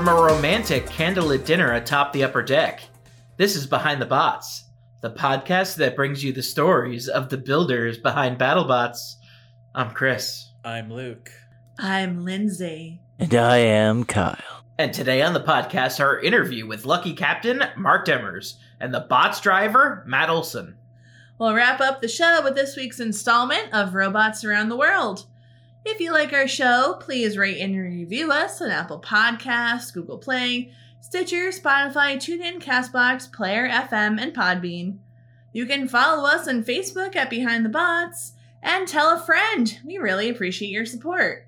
From a romantic candlelit dinner atop the upper deck, this is Behind the Bots, the podcast that brings you the stories of the builders behind BattleBots. I'm Chris. I'm Luke. I'm Lindsay. And I am Kyle. And today on the podcast, our interview with Lucky Captain Mark Demers and the bots driver Matt Olson. We'll wrap up the show with this week's installment of Robots Around the World. If you like our show, please rate and review us on Apple Podcasts, Google Play, Stitcher, Spotify, TuneIn, Castbox, Player FM, and Podbean. You can follow us on Facebook at Behind the Bots and tell a friend. We really appreciate your support.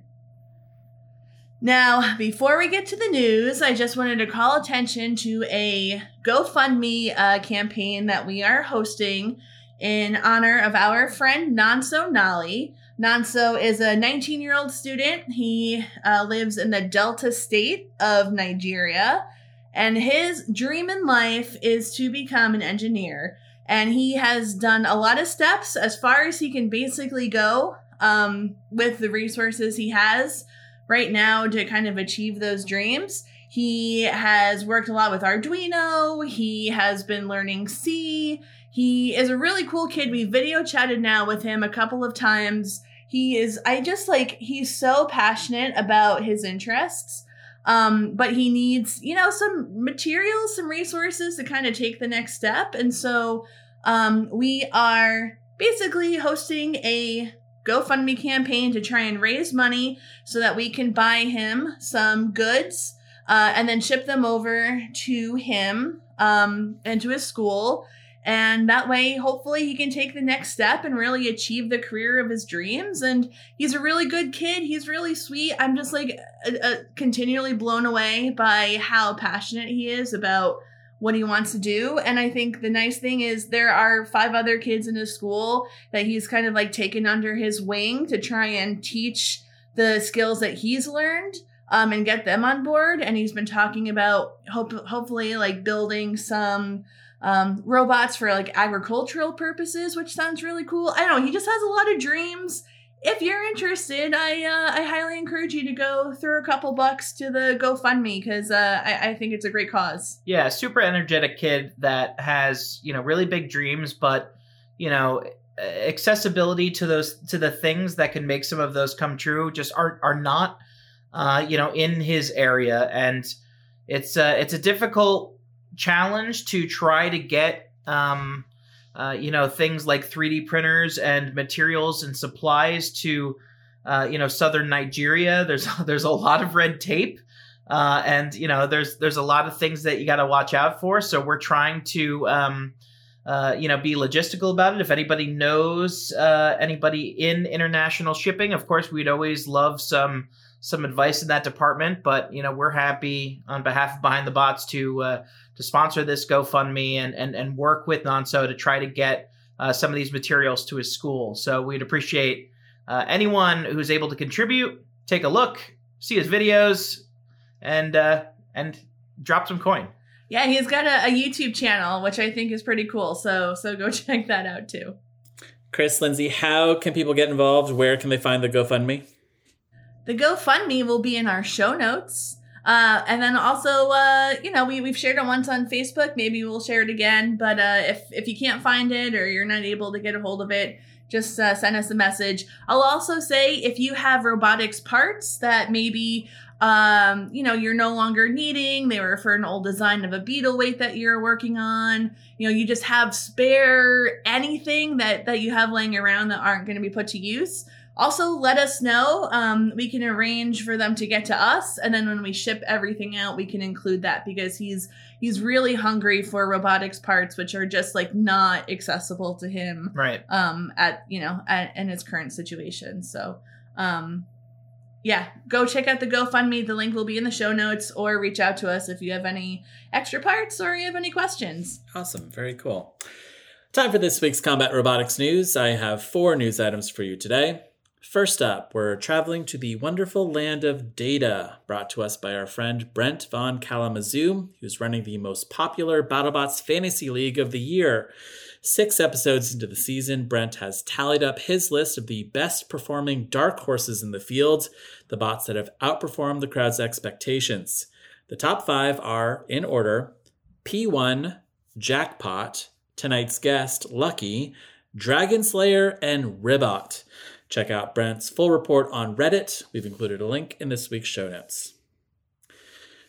Now, before we get to the news, I just wanted to call attention to a GoFundMe uh, campaign that we are hosting in honor of our friend Nanso Nali. Nanso is a 19 year old student. He uh, lives in the Delta state of Nigeria, and his dream in life is to become an engineer. And he has done a lot of steps as far as he can basically go um, with the resources he has right now to kind of achieve those dreams. He has worked a lot with Arduino. He has been learning C. He is a really cool kid. We video chatted now with him a couple of times. He is, I just like, he's so passionate about his interests. Um, but he needs, you know, some materials, some resources to kind of take the next step. And so um, we are basically hosting a GoFundMe campaign to try and raise money so that we can buy him some goods uh, and then ship them over to him um, and to his school. And that way, hopefully, he can take the next step and really achieve the career of his dreams. And he's a really good kid. He's really sweet. I'm just like uh, continually blown away by how passionate he is about what he wants to do. And I think the nice thing is there are five other kids in his school that he's kind of like taken under his wing to try and teach the skills that he's learned um, and get them on board. And he's been talking about hope, hopefully like building some um, robots for like agricultural purposes, which sounds really cool. I don't know. He just has a lot of dreams. If you're interested, I uh, I highly encourage you to go throw a couple bucks to the GoFundMe because uh, I, I think it's a great cause. Yeah, super energetic kid that has, you know, really big dreams, but, you know, accessibility to those to the things that can make some of those come true just are are not uh, you know, in his area and it's uh, it's a difficult challenge to try to get um, uh, you know things like 3D printers and materials and supplies to uh, you know southern Nigeria. There's there's a lot of red tape, uh, and you know there's there's a lot of things that you got to watch out for. So we're trying to um, uh, you know be logistical about it. If anybody knows uh, anybody in international shipping, of course we'd always love some some advice in that department. But you know we're happy on behalf of Behind the Bots to uh, to sponsor this GoFundMe and and and work with Nanso to try to get uh, some of these materials to his school. So we'd appreciate uh, anyone who's able to contribute. Take a look, see his videos, and uh, and drop some coin. Yeah, he's got a, a YouTube channel, which I think is pretty cool. So so go check that out too. Chris, Lindsay, how can people get involved? Where can they find the GoFundMe? The GoFundMe will be in our show notes. Uh, and then also, uh, you know, we, we've shared it once on Facebook. Maybe we'll share it again. But uh, if, if you can't find it or you're not able to get a hold of it, just uh, send us a message. I'll also say if you have robotics parts that maybe um, you know, you're no longer needing. They were for an old design of a beetle weight that you're working on. You know, you just have spare anything that that you have laying around that aren't going to be put to use. Also, let us know. Um, we can arrange for them to get to us, and then when we ship everything out, we can include that because he's he's really hungry for robotics parts, which are just like not accessible to him Right. um at you know at, in his current situation so um yeah go check out the gofundme the link will be in the show notes or reach out to us if you have any extra parts or you have any questions Awesome. Very cool. Time for this week's Combat Robotics news. I have four news items for you today. First up, we're traveling to the wonderful land of data, brought to us by our friend Brent von Kalamazoo, who's running the most popular BattleBots Fantasy League of the year. Six episodes into the season, Brent has tallied up his list of the best performing dark horses in the field, the bots that have outperformed the crowd's expectations. The top five are, in order, P1, Jackpot, tonight's guest, Lucky, Dragon Slayer, and Ribbot. Check out Brent's full report on Reddit. We've included a link in this week's show notes.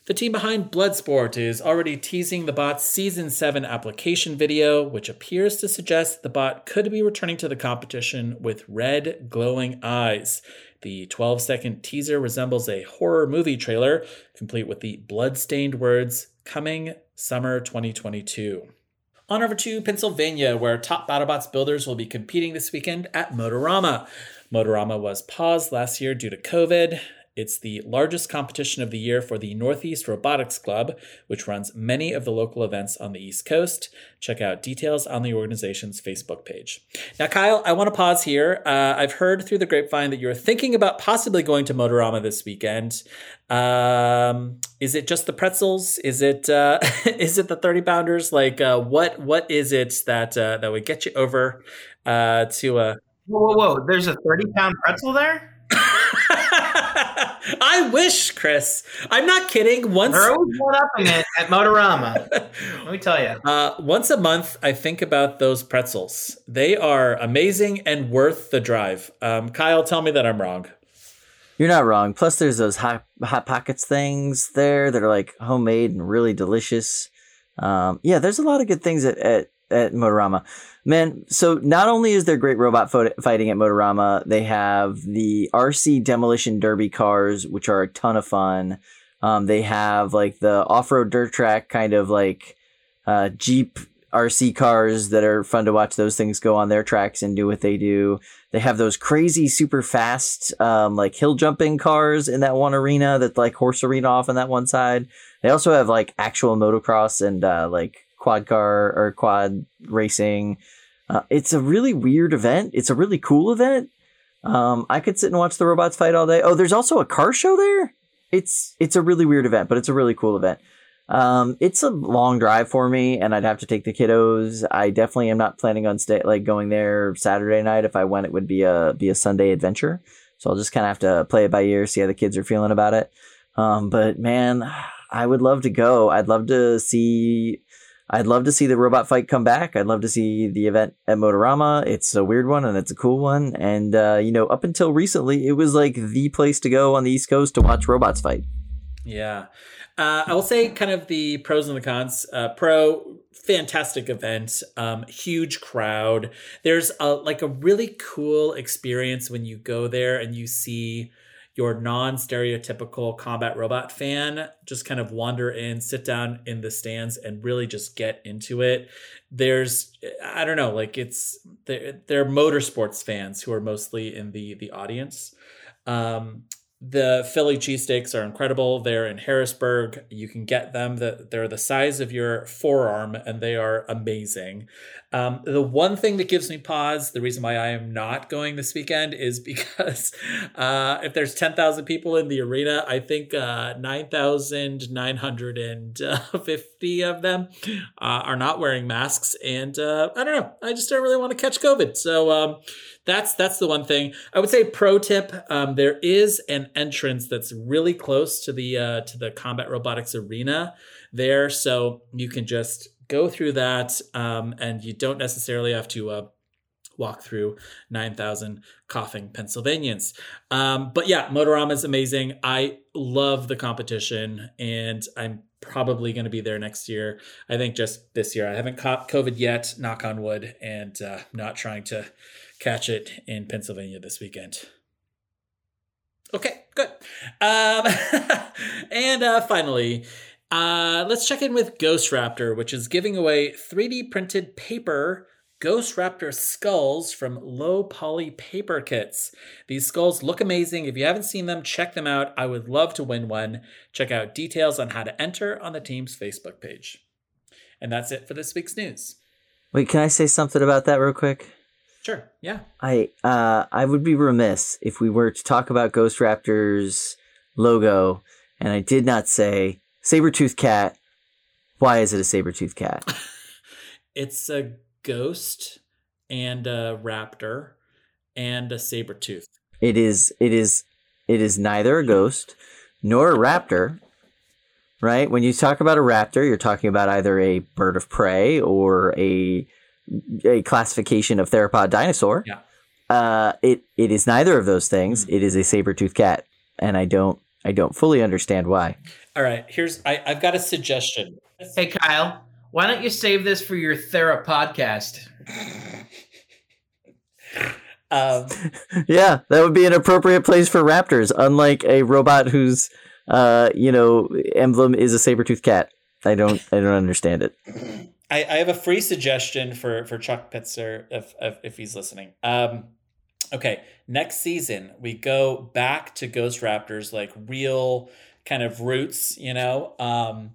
The team behind Bloodsport is already teasing the bot's Season 7 application video, which appears to suggest the bot could be returning to the competition with red, glowing eyes. The 12 second teaser resembles a horror movie trailer, complete with the blood-stained words, Coming Summer 2022. On over to Pennsylvania, where top BattleBots builders will be competing this weekend at Motorama. Motorama was paused last year due to COVID. It's the largest competition of the year for the Northeast Robotics Club, which runs many of the local events on the East Coast. Check out details on the organization's Facebook page. Now, Kyle, I want to pause here. Uh, I've heard through the grapevine that you're thinking about possibly going to Motorama this weekend. Um, is it just the pretzels? Is it uh, is it the thirty pounders? Like, uh, what what is it that uh, that would get you over uh, to a? Whoa, whoa, whoa! There's a 30 pound pretzel there. I wish, Chris. I'm not kidding. Once They're always one upping it at Motorama. Let me tell you. Uh, once a month, I think about those pretzels. They are amazing and worth the drive. Um, Kyle, tell me that I'm wrong. You're not wrong. Plus, there's those hot hot pockets things there that are like homemade and really delicious. Um, yeah, there's a lot of good things at at, at Motorama. Man, so not only is there great robot pho- fighting at Motorama, they have the RC Demolition Derby cars, which are a ton of fun. Um, they have like the off road dirt track kind of like uh, Jeep RC cars that are fun to watch those things go on their tracks and do what they do. They have those crazy, super fast, um, like hill jumping cars in that one arena that like horse arena off on that one side. They also have like actual motocross and uh, like quad car or quad racing. Uh, it's a really weird event. It's a really cool event. Um, I could sit and watch the robots fight all day. Oh, there's also a car show there. It's it's a really weird event, but it's a really cool event. Um, it's a long drive for me, and I'd have to take the kiddos. I definitely am not planning on stay like going there Saturday night. If I went, it would be a be a Sunday adventure. So I'll just kind of have to play it by ear, see how the kids are feeling about it. Um, but man, I would love to go. I'd love to see. I'd love to see the robot fight come back. I'd love to see the event at Motorama. It's a weird one and it's a cool one. And uh, you know, up until recently, it was like the place to go on the East Coast to watch robots fight. Yeah. Uh, I will say kind of the pros and the cons. Uh, pro, fantastic event, um, huge crowd. There's a, like a really cool experience when you go there and you see your non-stereotypical combat robot fan just kind of wander in, sit down in the stands and really just get into it. There's I don't know, like it's they're, they're motorsports fans who are mostly in the the audience. Um, the Philly cheesesteaks are incredible. They're in Harrisburg. You can get them. The, they're the size of your forearm and they are amazing. Um, the one thing that gives me pause, the reason why I am not going this weekend is because uh, if there's 10,000 people in the arena, I think uh, 9,950 of them uh, are not wearing masks. And uh, I don't know. I just don't really want to catch COVID. So, um, that's that's the one thing I would say. Pro tip: um, there is an entrance that's really close to the uh, to the combat robotics arena there, so you can just go through that, um, and you don't necessarily have to uh, walk through 9,000 coughing Pennsylvanians. Um, but yeah, Motorama is amazing. I love the competition and I'm probably going to be there next year. I think just this year. I haven't caught COVID yet, knock on wood, and uh, not trying to catch it in Pennsylvania this weekend. Okay, good. Um, and uh, finally, uh, let's check in with Ghost Raptor, which is giving away 3D printed paper Ghost Raptor skulls from low poly paper kits. These skulls look amazing. If you haven't seen them, check them out. I would love to win one. Check out details on how to enter on the team's Facebook page. And that's it for this week's news. Wait, can I say something about that real quick? Sure. Yeah. I uh I would be remiss if we were to talk about Ghost Raptor's logo and I did not say saber-tooth cat. Why is it a saber-tooth cat? It's a ghost and a raptor and a saber tooth. It is it is it is neither a ghost nor a raptor. Right? When you talk about a raptor, you're talking about either a bird of prey or a a classification of theropod dinosaur. Yeah. Uh, it it is neither of those things. It is a saber-toothed cat, and I don't I don't fully understand why. All right. Here's I, I've got a suggestion. Hey Kyle, why don't you save this for your Thera podcast? Um, Yeah, that would be an appropriate place for raptors, unlike a robot whose uh, you know, emblem is a saber-toothed cat. I don't I don't understand it. I, I have a free suggestion for for Chuck Pitzer if if, if he's listening. Um, okay, next season we go back to Ghost Raptors like real kind of roots, you know, um,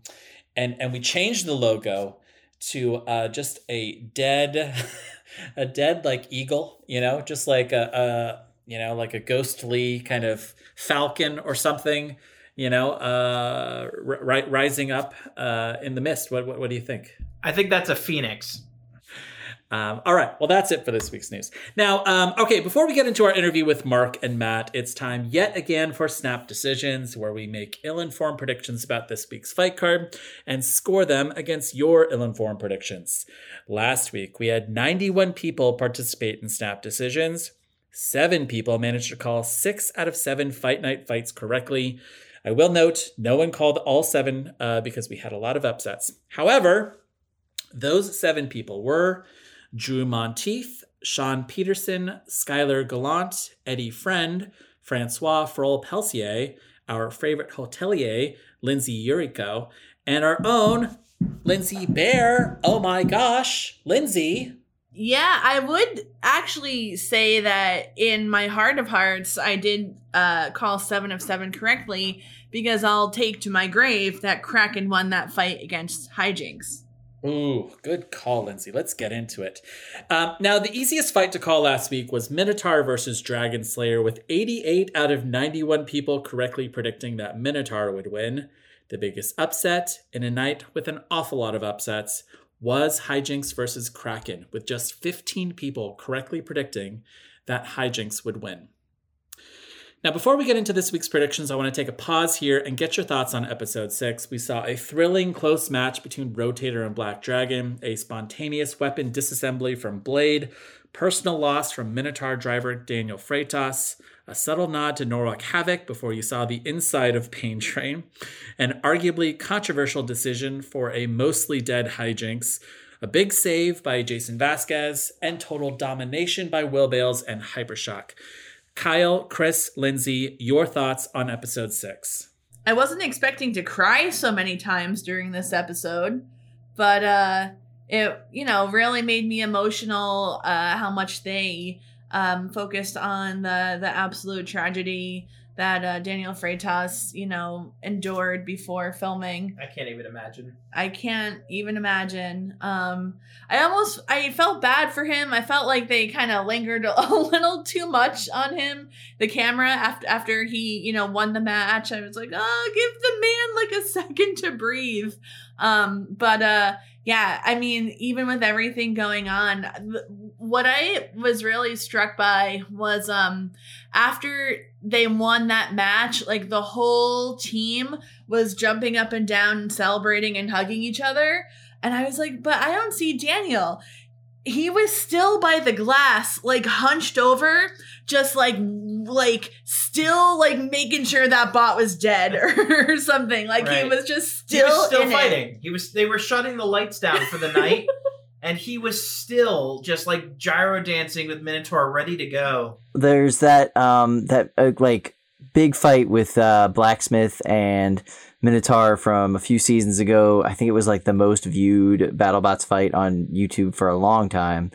and and we changed the logo to uh, just a dead a dead like eagle, you know, just like a, a you know like a ghostly kind of falcon or something. You know, uh, ri- rising up uh, in the mist. What, what what do you think? I think that's a phoenix. Um, all right. Well, that's it for this week's news. Now, um, okay, before we get into our interview with Mark and Matt, it's time yet again for Snap Decisions, where we make ill informed predictions about this week's fight card and score them against your ill informed predictions. Last week, we had 91 people participate in Snap Decisions. Seven people managed to call six out of seven Fight Night fights correctly. I will note, no one called all seven uh, because we had a lot of upsets. However, those seven people were Drew Monteith, Sean Peterson, Skylar Gallant, Eddie Friend, Francois Frol Pelsier, our favorite hotelier, Lindsay Yuriko, and our own Lindsay Bear. Oh my gosh, Lindsay. Yeah, I would actually say that in my heart of hearts, I did uh, call seven of seven correctly because I'll take to my grave that Kraken won that fight against HiJinx. Ooh, good call, Lindsay. Let's get into it. Um, now, the easiest fight to call last week was Minotaur versus Dragon Slayer, with 88 out of 91 people correctly predicting that Minotaur would win. The biggest upset in a night with an awful lot of upsets was HiJinx versus Kraken, with just 15 people correctly predicting that HiJinx would win. Now, before we get into this week's predictions, I want to take a pause here and get your thoughts on episode 6. We saw a thrilling close match between Rotator and Black Dragon, a spontaneous weapon disassembly from Blade, personal loss from Minotaur driver Daniel Freitas, a subtle nod to Norwalk Havoc before you saw the inside of Pain Train, an arguably controversial decision for a mostly dead HiJinx, a big save by Jason Vasquez, and total domination by Will Bales and Hypershock. Kyle, Chris, Lindsay, your thoughts on episode six. I wasn't expecting to cry so many times during this episode, but uh it you know really made me emotional uh how much they um focused on the the absolute tragedy that uh, Daniel Freitas, you know, endured before filming. I can't even imagine. I can't even imagine. Um, I almost I felt bad for him. I felt like they kind of lingered a little too much on him. The camera after after he you know won the match, I was like, oh, give the man like a second to breathe. Um, but uh, yeah, I mean, even with everything going on, what I was really struck by was um after they won that match, like the whole team was jumping up and down and celebrating and hugging each other. And I was like, but I don't see Daniel. he was still by the glass, like hunched over, just like like still like making sure that bot was dead or something. Like he was just he still, was still in it. fighting. He was. They were shutting the lights down for the night, and he was still just like gyro dancing with Minotaur, ready to go. there's that um that uh, like big fight with uh blacksmith and minotaur from a few seasons ago. I think it was like the most viewed battlebots fight on youtube for a long time.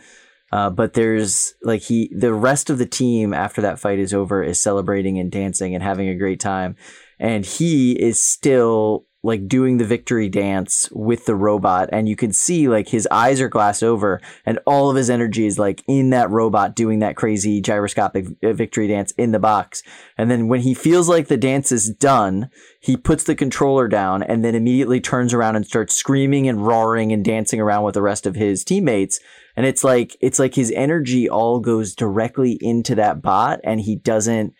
Uh, but there's like he the rest of the team after that fight is over is celebrating and dancing and having a great time. And he is still like doing the victory dance with the robot and you can see like his eyes are glass over and all of his energy is like in that robot doing that crazy gyroscopic uh, victory dance in the box. And then when he feels like the dance is done he puts the controller down and then immediately turns around and starts screaming and roaring and dancing around with the rest of his teammates. And it's like it's like his energy all goes directly into that bot and he doesn't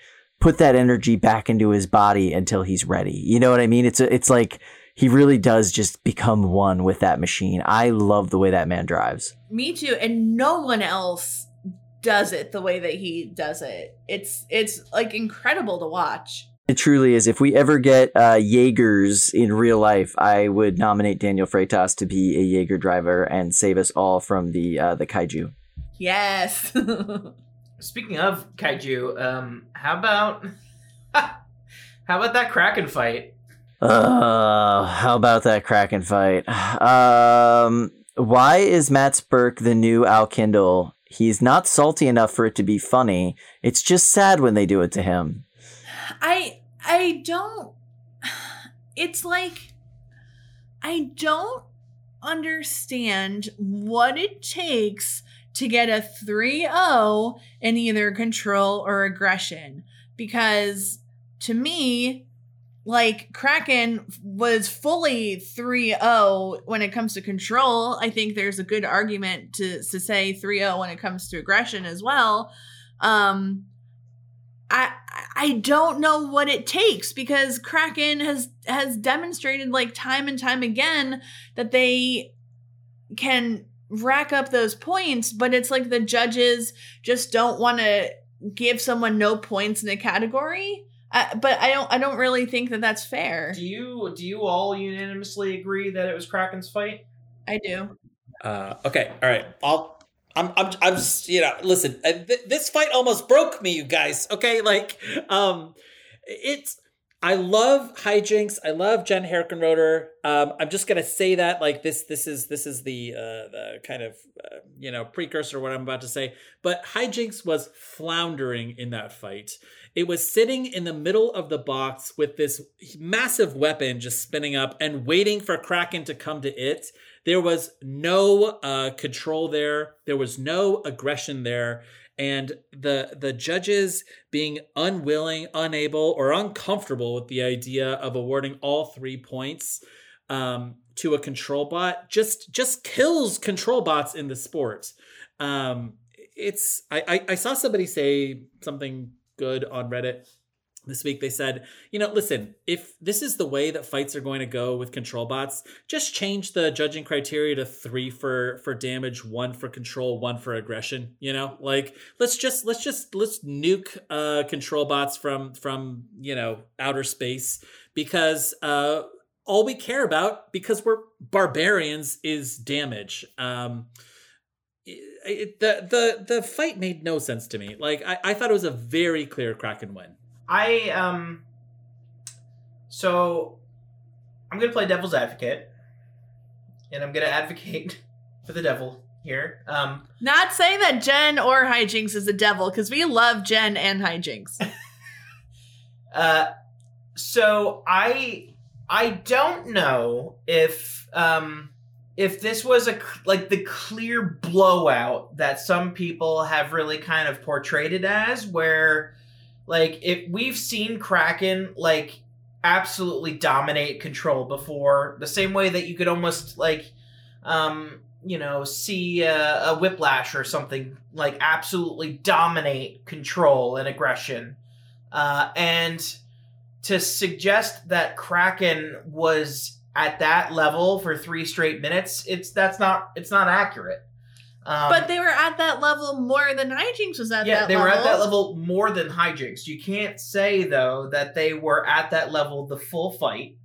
put that energy back into his body until he's ready. You know what I mean? It's a, it's like he really does just become one with that machine. I love the way that man drives. Me too, and no one else does it the way that he does it. It's it's like incredible to watch. It truly is. If we ever get uh, Jaegers in real life, I would nominate Daniel Freitas to be a Jaeger driver and save us all from the uh, the kaiju. Yes. Speaking of kaiju, um, how about how about that Kraken fight? Uh, how about that Kraken fight? Um, why is Matt Spurk the new Al Kindle? He's not salty enough for it to be funny. It's just sad when they do it to him. I I don't it's like I don't understand what it takes to get a 3-0 in either control or aggression because to me like Kraken was fully 3-0 when it comes to control. I think there's a good argument to to say 3-0 when it comes to aggression as well. Um I I don't know what it takes because Kraken has has demonstrated like time and time again that they can rack up those points, but it's like the judges just don't want to give someone no points in a category. Uh, but I don't I don't really think that that's fair. Do you do you all unanimously agree that it was Kraken's fight? I do. Uh, okay, all right. I'll. I'm. I'm. I'm. Just, you know. Listen. Uh, th- this fight almost broke me, you guys. Okay, like, um, it's. I love HiJinx. I love Jen Herkenroder. Um, I'm just gonna say that like this. This is this is the uh, the kind of uh, you know precursor what I'm about to say. But HiJinx was floundering in that fight. It was sitting in the middle of the box with this massive weapon just spinning up and waiting for Kraken to come to it. There was no uh, control there. There was no aggression there. And the the judges being unwilling, unable, or uncomfortable with the idea of awarding all three points um, to a control bot just just kills control bots in the sport. Um, it's I, I I saw somebody say something good on Reddit this week. They said, you know, listen, if this is the way that fights are going to go with control bots, just change the judging criteria to three for for damage, one for control, one for aggression. You know, like let's just let's just let's nuke uh control bots from from you know outer space because uh all we care about because we're barbarians is damage. Um it, the the the fight made no sense to me. Like I, I thought it was a very clear Kraken win. I um so I'm gonna play devil's advocate. And I'm gonna advocate for the devil here. Um Not saying that Jen or HiJinx is a devil because we love Jen and HiJinx. uh so I I don't know if um if this was a like the clear blowout that some people have really kind of portrayed it as where like if we've seen Kraken like absolutely dominate control before the same way that you could almost like um you know see a, a whiplash or something like absolutely dominate control and aggression uh and to suggest that Kraken was at that level for three straight minutes, it's that's not it's not accurate. Um, but they were at that level more than HiJinx was at yeah, they level. were at that level more than HiJinx. You can't say though that they were at that level the full fight.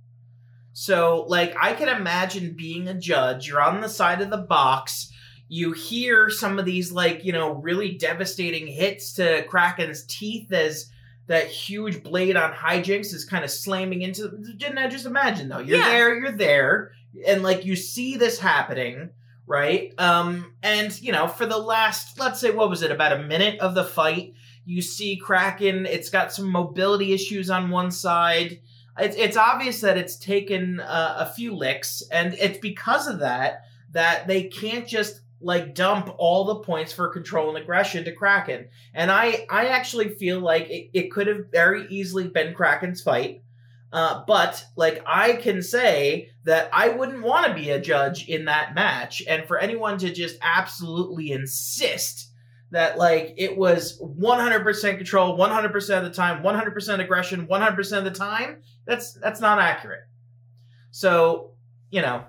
So, like, I can imagine being a judge. You're on the side of the box. You hear some of these, like, you know, really devastating hits to Kraken's teeth as that huge blade on HiJinx is kind of slamming into. Didn't I just imagine though? You're Yeah. there, you're there, and like you see this happening, right? Um, and you know, for the last, let's say, what was it, about a minute of the fight, you see Kraken. It's got some mobility issues on one side. It's it's obvious that it's taken uh, a few licks, and it's because of that that they can't just like dump all the points for control and aggression to Kraken. And I I actually feel like it, it could have very easily been Kraken's fight. Uh, but like I can say that I wouldn't want to be a judge in that match, and for anyone to just absolutely insist that like it was 100% control, 100% of the time, 100% aggression, 100% of the time, that's that's not accurate. So you know,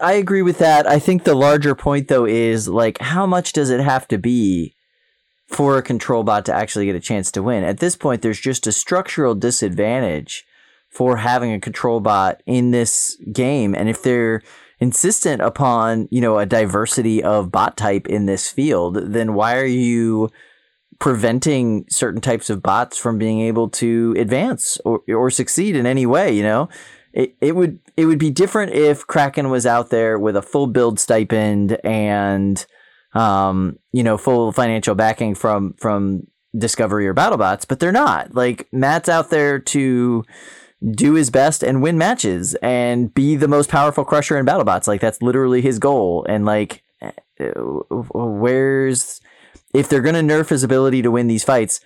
I agree with that. I think the larger point though is like how much does it have to be for a control bot to actually get a chance to win? At this point there's just a structural disadvantage for having a control bot in this game and if they're insistent upon, you know, a diversity of bot type in this field, then why are you preventing certain types of bots from being able to advance or, or succeed in any way, you know? It, it would it would be different if Kraken was out there with a full build stipend and um, you know, full financial backing from from Discovery or BattleBots, but they're not. Like Matt's out there to do his best and win matches and be the most powerful crusher in BattleBots. Like that's literally his goal. And like, uh, where's if they're gonna nerf his ability to win these fights?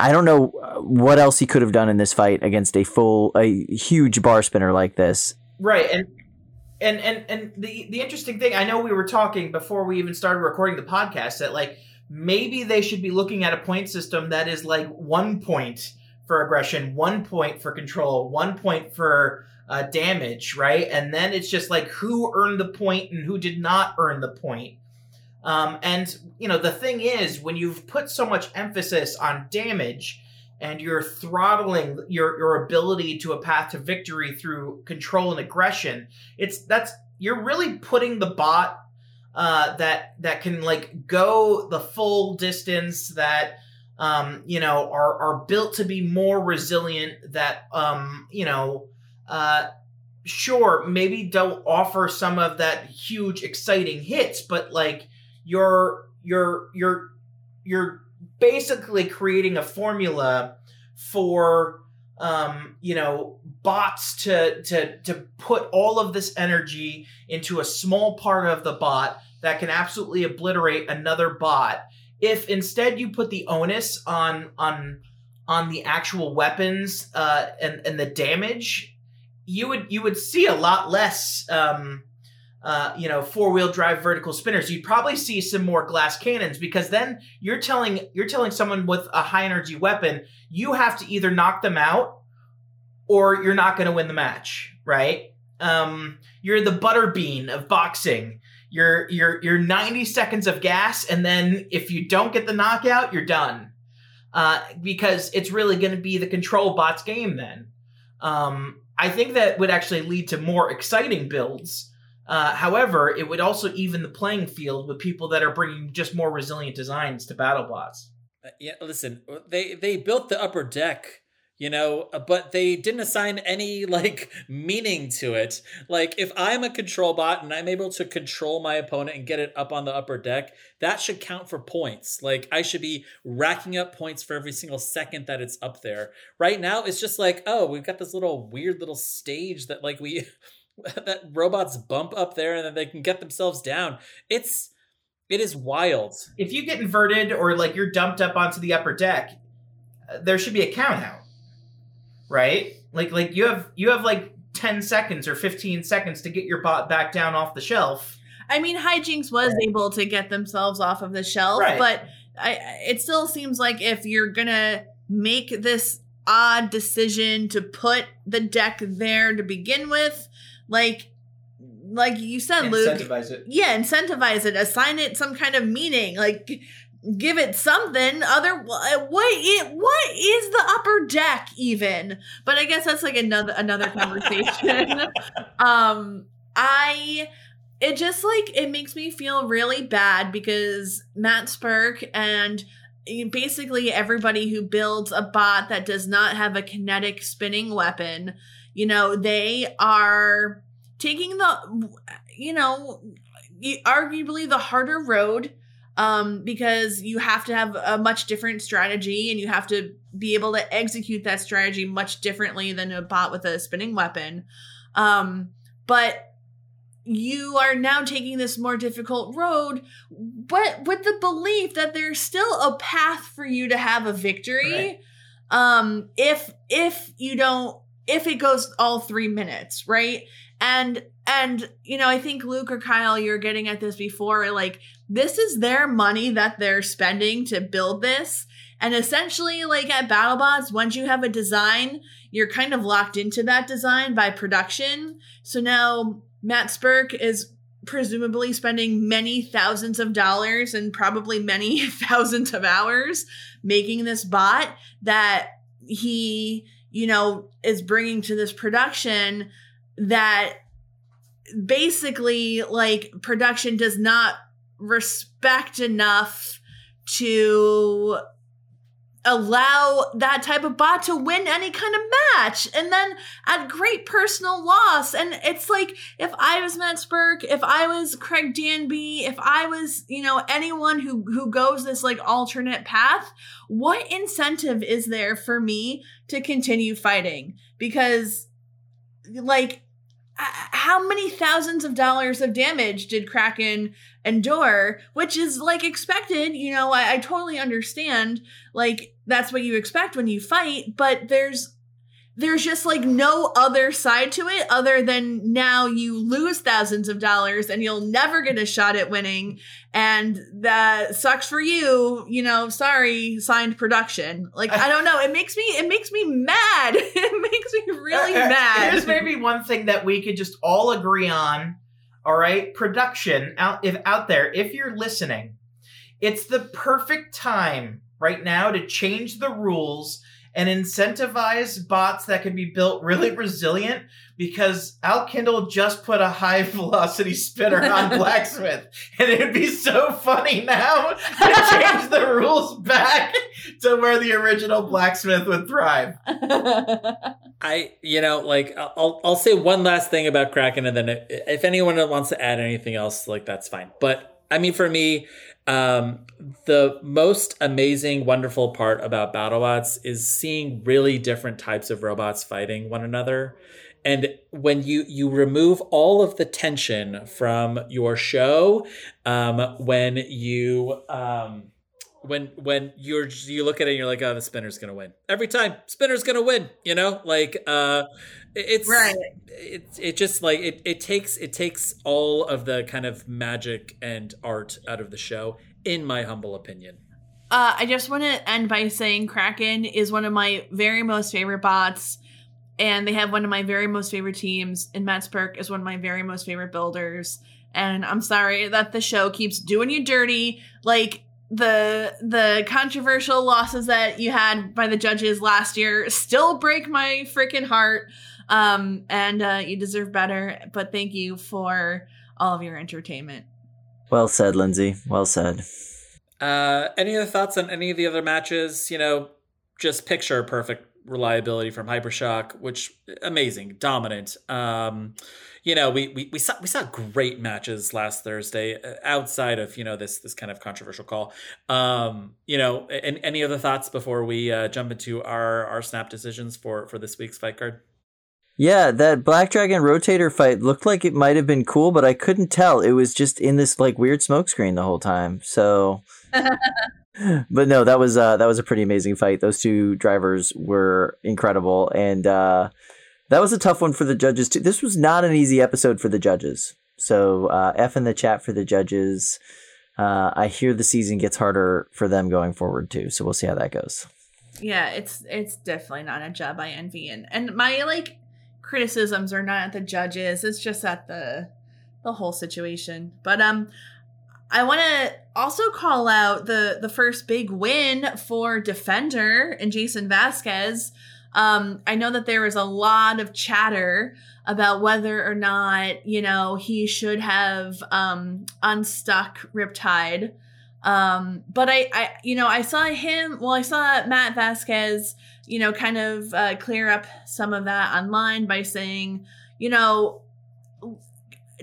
I don't know what else he could have done in this fight against a full, a huge bar spinner like this. Right, and and and and the the interesting thing, I know we were talking before we even started recording the podcast that like maybe they should be looking at a point system that is like one point for aggression, one point for control, one point for uh, damage, right? And then it's just like who earned the point and who did not earn the point. Um, and you know the thing is, when you've put so much emphasis on damage, and you're throttling your your ability to a path to victory through control and aggression it's that's you're really putting the bot uh, that that can like go the full distance that um, you know are are built to be more resilient that um, you know uh, sure maybe don't offer some of that huge exciting hits but like you're you're you're you're basically creating a formula for um, you know bots to to to put all of this energy into a small part of the bot that can absolutely obliterate another bot if instead you put the onus on on on the actual weapons uh, and and the damage you would you would see a lot less um, uh, you know, four wheel drive vertical spinners, you'd probably see some more glass cannons because then you're telling you're telling someone with a high energy weapon you have to either knock them out or you're not going to win the match, right? Um, you're the butterbean of boxing. You're you're you're 90 seconds of gas, and then if you don't get the knockout, you're done. Uh, because it's really going to be the control bots game then. Um, I think that would actually lead to more exciting builds. Uh, however, it would also even the playing field with people that are bringing just more resilient designs to BattleBots. Uh, yeah, listen, they they built the upper deck, you know, uh, but they didn't assign any like meaning to it. Like if I'm a control bot and I'm able to control my opponent and get it up on the upper deck, that should count for points. Like I should be racking up points for every single second that it's up there. Right now it's just like, oh, we've got this little weird little stage that like we that robots bump up there and then they can get themselves down. It's it is wild. If you get inverted or like you're dumped up onto the upper deck, uh, there should be a count out, right? Like like you have you have like ten seconds or fifteen seconds to get your bot back down off the shelf. I mean, HiJinx was able to get themselves off of the shelf, Right. but I, it still seems like if you're gonna make this odd decision to put the deck there to begin with, like like you said, Luke. Incentivize it. Yeah, incentivize it. Assign it some kind of meaning. Like give it something. Other what? It, what is the upper deck even? But I guess that's like another another conversation. um, I it just like it makes me feel really bad because Matt Spurk and basically everybody who builds a bot that does not have a kinetic spinning weapon, you know, they are taking the you know, arguably the harder road um because you have to have a much different strategy and you have to be able to execute that strategy much differently than a bot with a spinning weapon. Um but you are now taking this more difficult road, but with the belief that there's still a path for you to have a victory. Right. Um, if if you don't, if it goes all three minutes, right? And and you know, I think Luke or Kyle, you're getting at this before. Like, this is their money that they're spending to build this. And essentially, like at BattleBots, once you have a design, you're kind of locked into that design by production. So now Matt Spurk is presumably spending many thousands of dollars and probably many thousands of hours making this bot that he, you know, is bringing to this production that basically like production does not respect enough to allow that type of bot to win any kind of match. And then at great personal loss. And it's like if i was matt spurk if i was craig danby if i was you know anyone who who goes this like alternate path what incentive is there for me to continue fighting? Because like h- how many thousands of dollars of damage did Kraken endure? Which is like expected, you know, I, I totally understand. Like, that's what you expect when you fight, but there's there's just like no other side to it other than now you lose thousands of dollars and you'll never get a shot at winning and that sucks for you you know sorry signed production. Like i don't know. It makes me it makes me mad. It makes me really Uh, uh, mad. Here's maybe one thing that we could just all agree on. All right, production out if out there, if you're listening, it's the perfect time right now to change the rules and incentivize bots that can be built really resilient because Al Kindle just put a high velocity spinner on blacksmith and it'd be so funny now to change the rules back to where the original blacksmith would thrive. I, you know, like I'll I'll say one last thing about Kraken, and then if, if anyone wants to add anything else, like that's fine. But I mean, for me, um, the most amazing, wonderful part about BattleBots is seeing really different types of robots fighting one another. And when you you remove all of the tension from your show, um, when you um, when when you're you look at it and you're like, oh, the spinner's gonna win every time. Spinner's gonna win. You know, like uh, it's Right. It it just like it it takes it takes all of the kind of magic and art out of the show, in my humble opinion. Uh, I just want to end by saying Kraken is one of my very most favorite bots, and they have one of my very most favorite teams. And Matt Spurk is one of my very most favorite builders. And I'm sorry that the show keeps doing you dirty. Like the the controversial losses that you had by the judges last year still break my freaking heart. Um, and uh, you deserve better. But thank you for all of your entertainment. Well said, Lindsay. Well said. Uh, any other thoughts on any of the other matches? You know, just picture perfect reliability from Hypershock, which amazing, dominant. Um, you know, we, we we saw we saw great matches last Thursday uh, outside of you know this this kind of controversial call. Um, you know, and any other thoughts before we uh, jump into our our snap decisions for for this week's fight card? Yeah, that Black Dragon rotator fight looked like it might have been cool, but I couldn't tell. It was just in this like weird smoke screen the whole time. So but no, that was uh that was a pretty amazing fight. Those two drivers were incredible and uh that was a tough one for the judges too. This was not an easy episode for the judges. So uh F in the chat for the judges. Uh I hear the season gets harder for them going forward too. So we'll see how that goes. yeah it's it's definitely not a job i envy and and my like criticisms are not at the judges it's just at the the whole situation. But um I want to also call out the the first big win for defender and Jason Vasquez. Um, I know that there was a lot of chatter about whether or not you know he should have um, unstuck Riptide. Um, but I, I, you know, I saw him. Well, I saw Matt Vasquez, you know, kind of uh, clear up some of that online by saying, you know,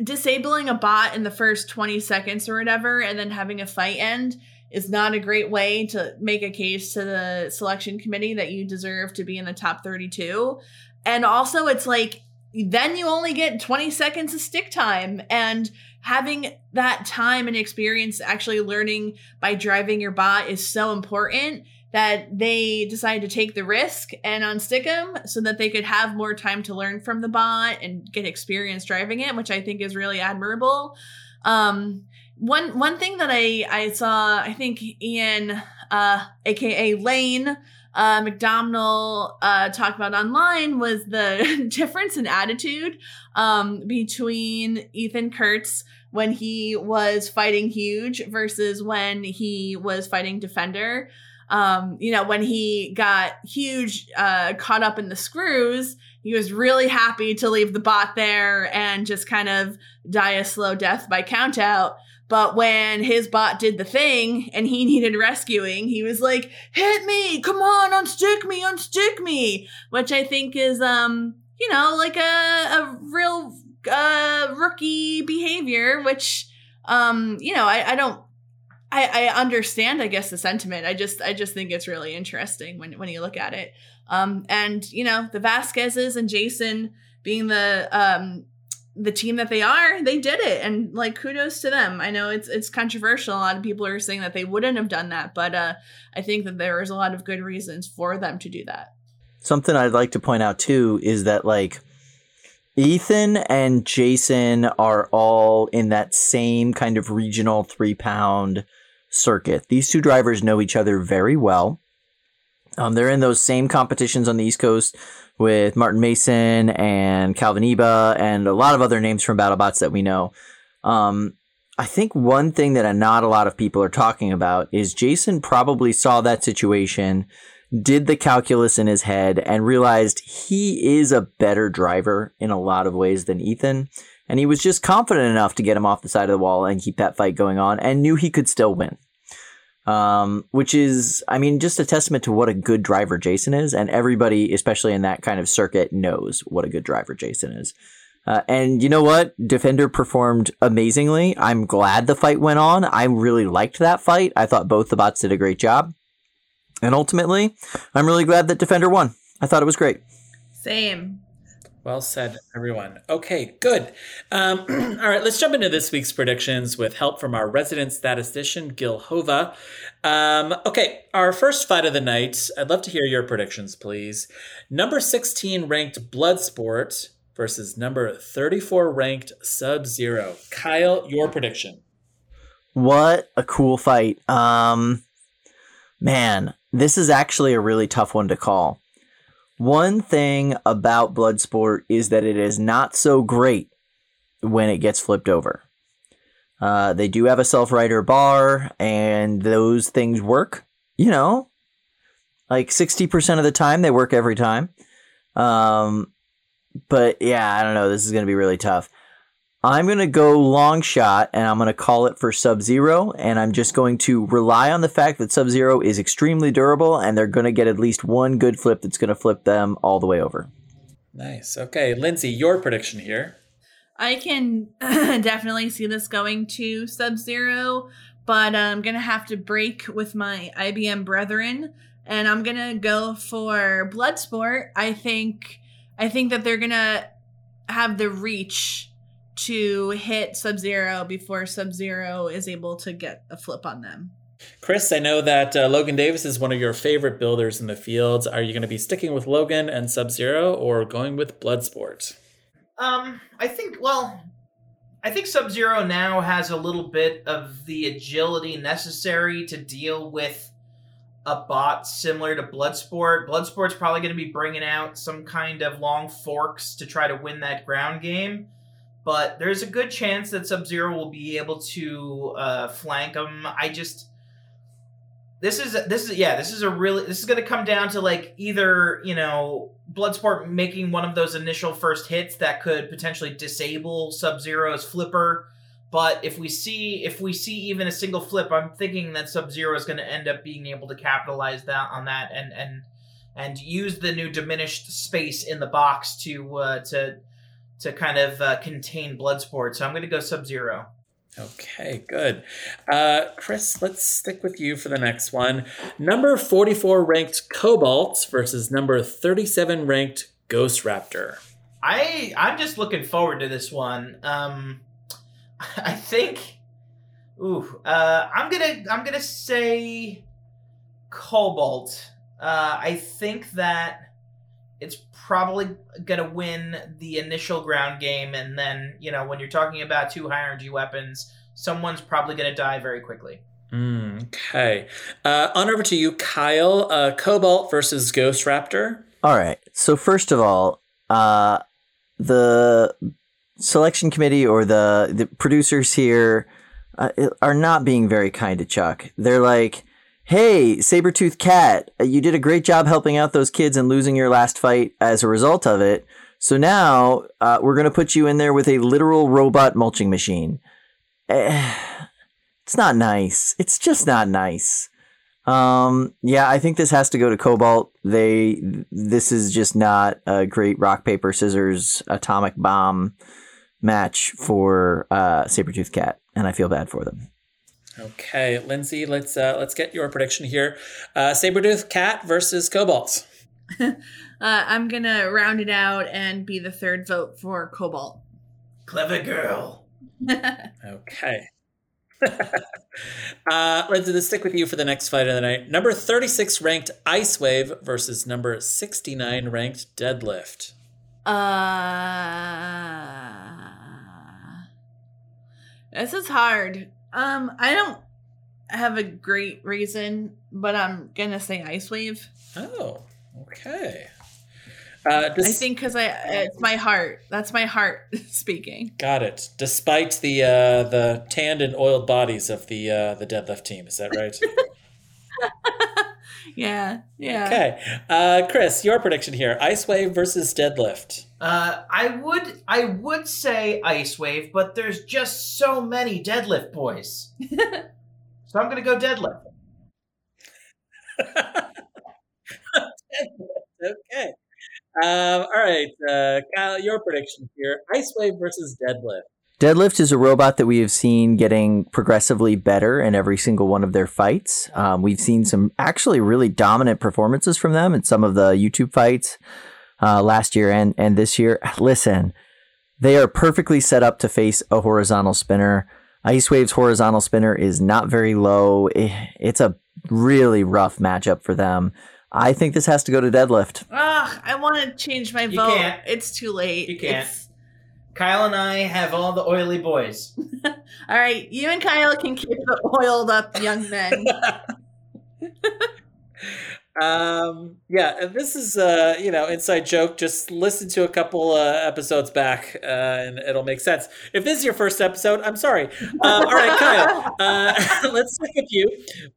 disabling a bot in the first 20 seconds or whatever and then having a fight end is not a great way to make a case to the selection committee that you deserve to be in the top 32 and also it's like then you only get 20 seconds of stick time and having that time and experience actually learning by driving your bot is so important that they decided to take the risk and unstick him so that they could have more time to learn from the bot and get experience driving it, which I think is really admirable. Um, one one thing that I I saw, I think Ian, uh, aka Lane, uh, McDonald uh, talked about online was the difference in attitude um, between Ethan Kurtz when he was fighting huge versus when he was fighting defender um, you know, when he got huge, uh, caught up in the screws, he was really happy to leave the bot there and just kind of die a slow death by count out. But when his bot did the thing and he needed rescuing, he was like, hit me, come on, unstick me, unstick me, which I think is, um, you know, like a, a real, uh, rookie behavior, which, um, you know, I, I don't I, I understand, I guess, the sentiment. I just I just think it's really interesting when when you look at it. Um, and you know, the Vasquezes and Jason being the um the team that they are, they did it, and like kudos to them. I know it's it's controversial. A lot of people are saying that they wouldn't have done that, but uh, I think that there is a lot of good reasons for them to do that. Something I'd like to point out too is that like Ethan and Jason are all in that same kind of regional three pound circuit. These two drivers know each other very well. Um, they're in those same competitions on the East Coast with Martin Mason and Calvin Eba and a lot of other names from BattleBots that we know. Um, I think one thing that not a lot of people are talking about is Jason probably saw that situation, did the calculus in his head, and realized he is a better driver in a lot of ways than Ethan. And he was just confident enough to get him off the side of the wall and keep that fight going on and knew he could still win um, which is, I mean, just a testament to what a good driver Jason is. And everybody, especially in that kind of circuit, knows what a good driver Jason is. Uh, and you know what? Defender performed amazingly. I'm glad the fight went on. I really liked that fight. I thought both the bots did a great job. And ultimately, I'm really glad that Defender won. I thought it was great. Same. Well said, everyone. Okay, good. Um, all right, let's jump into this week's predictions with help from our resident statistician, Gil Hova. Um, okay, our first fight of the night. I'd love to hear your predictions, please. Number 16 ranked Bloodsport versus number 34 ranked Sub Zero. Kyle, your prediction. What a cool fight. Um, man, this is actually a really tough one to call. One thing about Bloodsport is that it is not so great when it gets flipped over. Uh, they do have a self rider bar, and those things work. You know, like 60% of the time, they work every time. Um, but yeah, I don't know. This is going to be really tough. I'm going to go long shot and I'm going to call it for Sub Zero. And I'm just going to rely on the fact that Sub Zero is extremely durable and they're going to get at least one good flip that's going to flip them all the way over. Nice. Okay, Lindsay, your prediction here. I can definitely see this going to Sub Zero, but uh, I'm gonna have to break with my IBM brethren, and I'm gonna go for Bloodsport. I think I think that they're gonna have the reach to hit Sub Zero before Sub Zero is able to get a flip on them. Chris, I know that uh, Logan Davis is one of your favorite builders in the field. Are you going to be sticking with Logan and Sub Zero or going with Bloodsport? Um, I think. Well, I think Sub Zero now has a little bit of the agility necessary to deal with a bot similar to Bloodsport. Bloodsport's probably going to be bringing out some kind of long forks to try to win that ground game. But there's a good chance that Sub Zero will be able to uh, flank him. I just this is this is yeah this is a really this is going to come down to like either you know Bloodsport making one of those initial first hits that could potentially disable Sub Zero's flipper. But if we see if we see even a single flip, I'm thinking that Sub Zero is going to end up being able to capitalize that on that and and and use the new diminished space in the box to uh, to to kind of uh, contain Bloodsport. So I'm going to go Sub Zero. Okay, good. Uh, Chris, let's stick with you for the next one. Number 44 ranked Cobalt versus number 37 ranked Ghost Raptor. I I'm just looking forward to this one. Um, I think. Ooh, uh, I'm gonna I'm gonna say Cobalt. Uh, I think that it's probably gonna win the initial ground game, and then you know when you're talking about two high energy weapons, someone's probably gonna die very quickly. Mm, okay. Uh, on over to you, Kyle. Uh, Cobalt versus Ghost Raptor. All right. So first of all, uh, the selection committee or the the producers here uh, are not being very kind to Chuck. They're like, "Hey, Sabretooth Cat, you did a great job helping out those kids and losing your last fight as a result of it. So now uh, we're gonna put you in there with a literal robot mulching machine." It's not nice. It's just not nice. Um, yeah, I think this has to go to Cobalt. They, this is just not a great rock paper scissors atomic bomb match for uh, Sabretooth Cat, and I feel bad for them. Okay, Lindsay, let's uh, let's get your prediction here. Uh, Sabretooth Cat versus Cobalt. Uh, I'm gonna round it out and be the third vote for Cobalt. Clever girl. Okay. uh, Lindsay, let's stick with you for the next fight of the night. Number 36 ranked Ice Wave versus number 69 ranked Deadlift. Uh, this is hard. Um, I don't have a great reason, but I'm gonna say Ice Wave. Oh, okay. Uh, I think because I it's my heart. That's my heart speaking. got it. Despite the uh, the tanned and oiled bodies of the uh, the deadlift team, is that right? Yeah, yeah. okay, uh, Chris, your prediction here: Ice Wave versus Deadlift. Uh, I would I would say Ice Wave, but there's just so many deadlift boys. so I'm gonna go deadlift. okay. Um, all right, uh, Kyle, your prediction here: Ice Wave versus Deadlift. Deadlift is a robot that we have seen getting progressively better in every single one of their fights. Um, we've seen some actually really dominant performances from them in some of the YouTube fights uh, last year and, and this year. Listen, they are perfectly set up to face a horizontal spinner. Ice Wave's horizontal spinner is not very low. Eh, It's a really rough matchup for them. I think this has to go to Deadlift. Ugh, I want to change my You vote. can't. It's too late. You can't. It's- Kyle and I have all the oily boys. all right, you and Kyle can keep the oiled up young men. Um, yeah, and this is uh, you know, inside joke. Just listen to a couple uh, episodes back, uh, and it'll make sense. If this is your first episode, I'm sorry. Um, all right, Kyle, uh, let's stick with you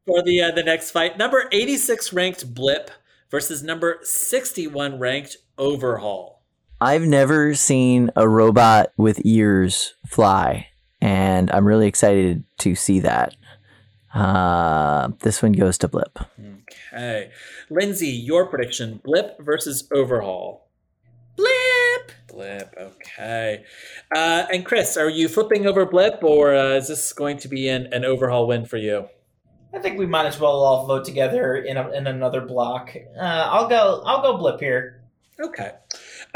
for the uh, the next fight. Number 86 ranked Blip versus number 61 ranked Overhaul. I've never seen a robot with ears fly, and I'm really excited to see that. Uh, this one goes to Blip. Okay, Lindsay, your prediction: Blip versus Overhaul. Blip. Blip. Okay. Uh, and Chris, are you flipping over Blip, or uh, is this going to be an, an overhaul win for you? I think we might as well all vote together in a, in another block. Uh, I'll go I'll go blip here. Okay.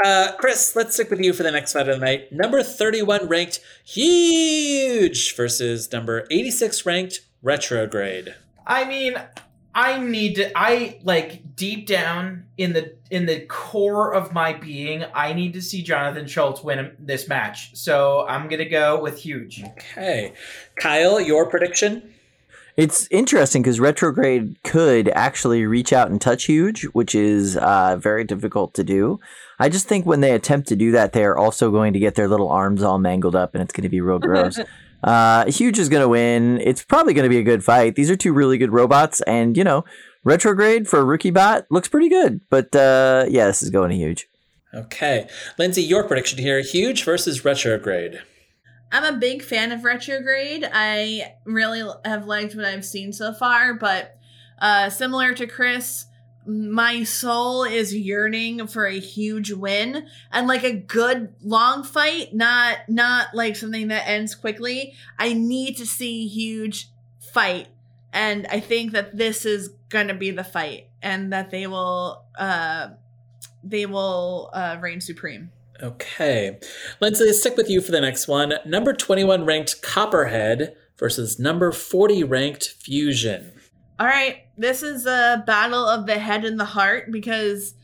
Uh, Chris, let's stick with you for the next fight of the night. Number 31 ranked Huge versus number 86 ranked Retrograde. I mean, I need to I like deep down in the in the core of my being, I need to see Jonathan Schultz win this match. So I'm gonna go with huge. Okay. Kyle, your prediction? It's interesting because retrograde could actually reach out and touch huge, which is uh, very difficult to do. I just think when they attempt to do that, they are also going to get their little arms all mangled up, and it's going to be real gross. uh, huge is going to win. It's probably going to be a good fight. These are two really good robots, and you know, retrograde for a rookie bot looks pretty good. But uh, yeah, this is going to huge. Okay. Lindsay, your prediction here huge versus retrograde. I'm a big fan of Retrograde. I really have liked what I've seen so far, but uh, similar to Chris, my soul is yearning for a huge win and like a good long fight, not not like something that ends quickly. I need to see huge fight, and I think that this is gonna be the fight, and that they will uh, they will uh, reign supreme. Okay. Lindsay, stick with you for the next one. Number 21 ranked Copperhead versus number 40 ranked Fusion. All right, this is a battle of the head and the heart because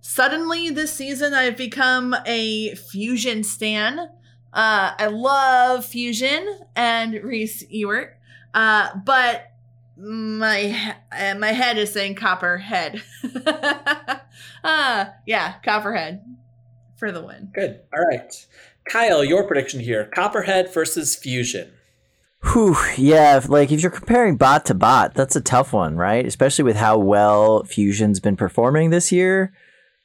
suddenly this season I've become a fusion stan. Uh, I love fusion and Reese Ewert, uh, but my uh, my head is saying copperhead. uh, yeah, copperhead for the win. Good. All right. Kyle, your prediction here Copperhead versus Fusion. Whew, yeah, like if you're comparing bot to bot, that's a tough one, right? Especially with how well Fusion's been performing this year.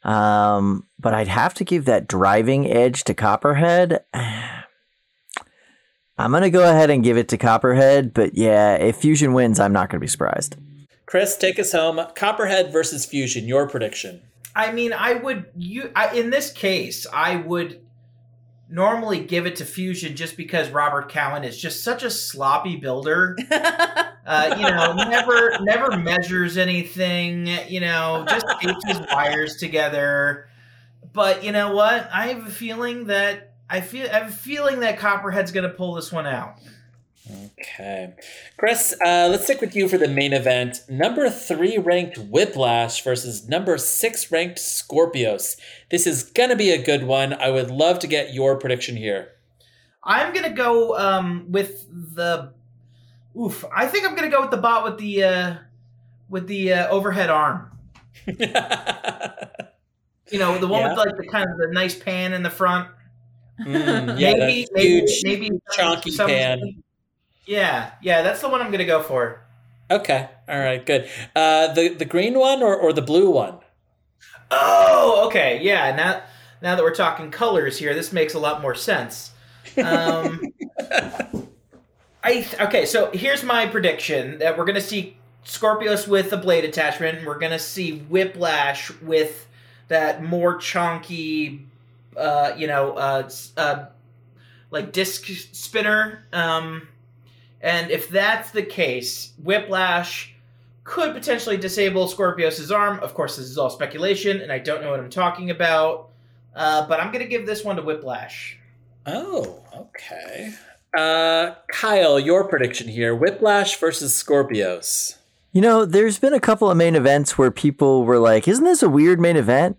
Um, but I'd have to give that driving edge to Copperhead. I'm gonna go ahead and give it to Copperhead, but yeah, if Fusion wins, I'm not gonna be surprised. Chris, take us home. Copperhead versus Fusion, your prediction. I mean, I would you I, in this case, I would normally give it to Fusion just because Robert Cowan is just such a sloppy builder. Uh, you know, never never measures anything. You know, just tapes his wires together. But you know what? I have a feeling that I feel I have a feeling that Copperhead's going to pull this one out. Okay. Chris, uh, let's stick with you for the main event. Number three ranked Whiplash versus number six ranked Skorpios. This is going to be a good one. I would love to get your prediction here. I'm gonna go um, with the. Oof! I think I'm gonna go with the bot with the uh, with the uh, overhead arm. You know, the one Yeah. with like the kind of the nice pan in the front. Mm, yeah, maybe, maybe, huge, maybe chonky some- pan. Yeah, yeah, that's the one I'm gonna go for. Okay. All right. Good. Uh, the the green one or, or the blue one? Oh, okay, yeah. Now, now that we're talking colors here, this makes a lot more sense. Um, I th- okay, so here's my prediction that we're gonna see Skorpios with a blade attachment, and we're gonna see Whiplash with that more chunky, uh, you know, uh, uh, like disc spinner. Um, and if that's the case, Whiplash could potentially disable Skorpios' arm. Of course, this is all speculation, and I don't know what I'm talking about. Uh, but I'm gonna give this one to Whiplash. Oh, okay. Uh, Kyle, your prediction here: Whiplash versus Skorpios. You know, there's been a couple of main events where people were like, "Isn't this a weird main event?"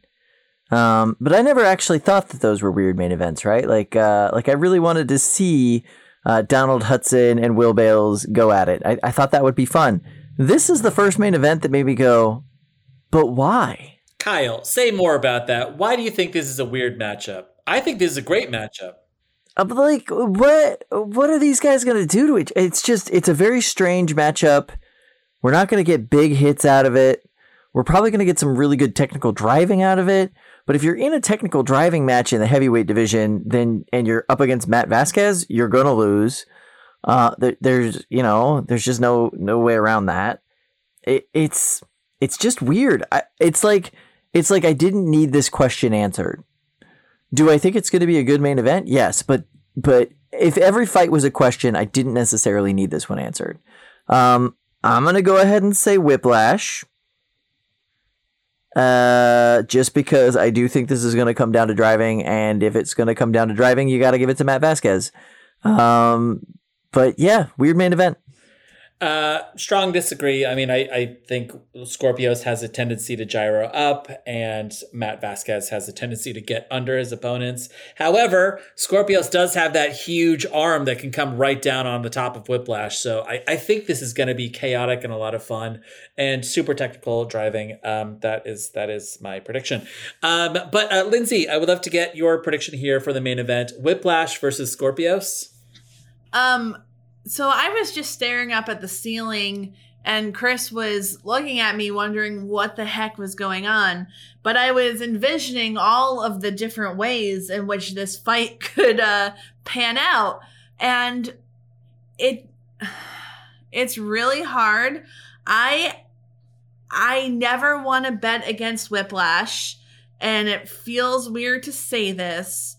Um, but I never actually thought that those were weird main events, right? Like, uh, like I really wanted to see uh, Donald Hutson and Will Bales go at it. I, I thought that would be fun. This is the first main event that made me go, "But why?" Kyle, say more about that. Why do you think this is a weird matchup? I think this is a great matchup. I'm like, what what are these guys gonna do to each? It's just it's a very strange matchup. We're not gonna get big hits out of it. We're probably gonna get some really good technical driving out of it. But if you're in a technical driving match in the heavyweight division, then and you're up against Matt Vasquez, you're gonna lose. Uh, there, there's you know there's just no no way around that. It, it's it's just weird. I, it's like it's like I didn't need this question answered. Do I think it's going to be a good main event? Yes, but but if every fight was a question, I didn't necessarily need this one answered. Um, I'm to go ahead and say Whiplash. Uh, just because I do think this is going to come down to driving, and if it's going to come down to driving, you got to give it to Matt Vasquez. Um, but yeah, weird main event. Uh, strong disagree. I mean, I, I think Skorpios has a tendency to gyro up, and Matt Vasquez has a tendency to get under his opponents. However, Skorpios does have that huge arm that can come right down on the top of Whiplash. So I, I think this is going to be chaotic and a lot of fun and super technical driving. Um, that is that is my prediction. Um, but uh, Lindsay, I would love to get your prediction here for the main event: Whiplash versus Skorpios. Um, so I was just staring up at the ceiling and Chris was looking at me wondering what the heck was going on. But I was envisioning all of the different ways in which this fight could uh pan out. And it it's really hard. I I never want to bet against Whiplash, and it feels weird to say this,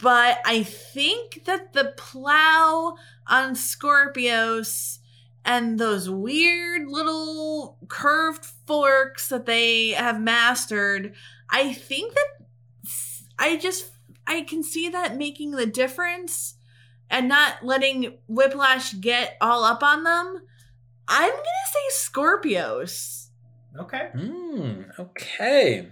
but I think that the plow on Skorpios and those weird little curved forks that they have mastered, I think that I just I can see that making the difference and not letting Whiplash get all up on them. I'm gonna say Skorpios. Okay. Hmm. okay.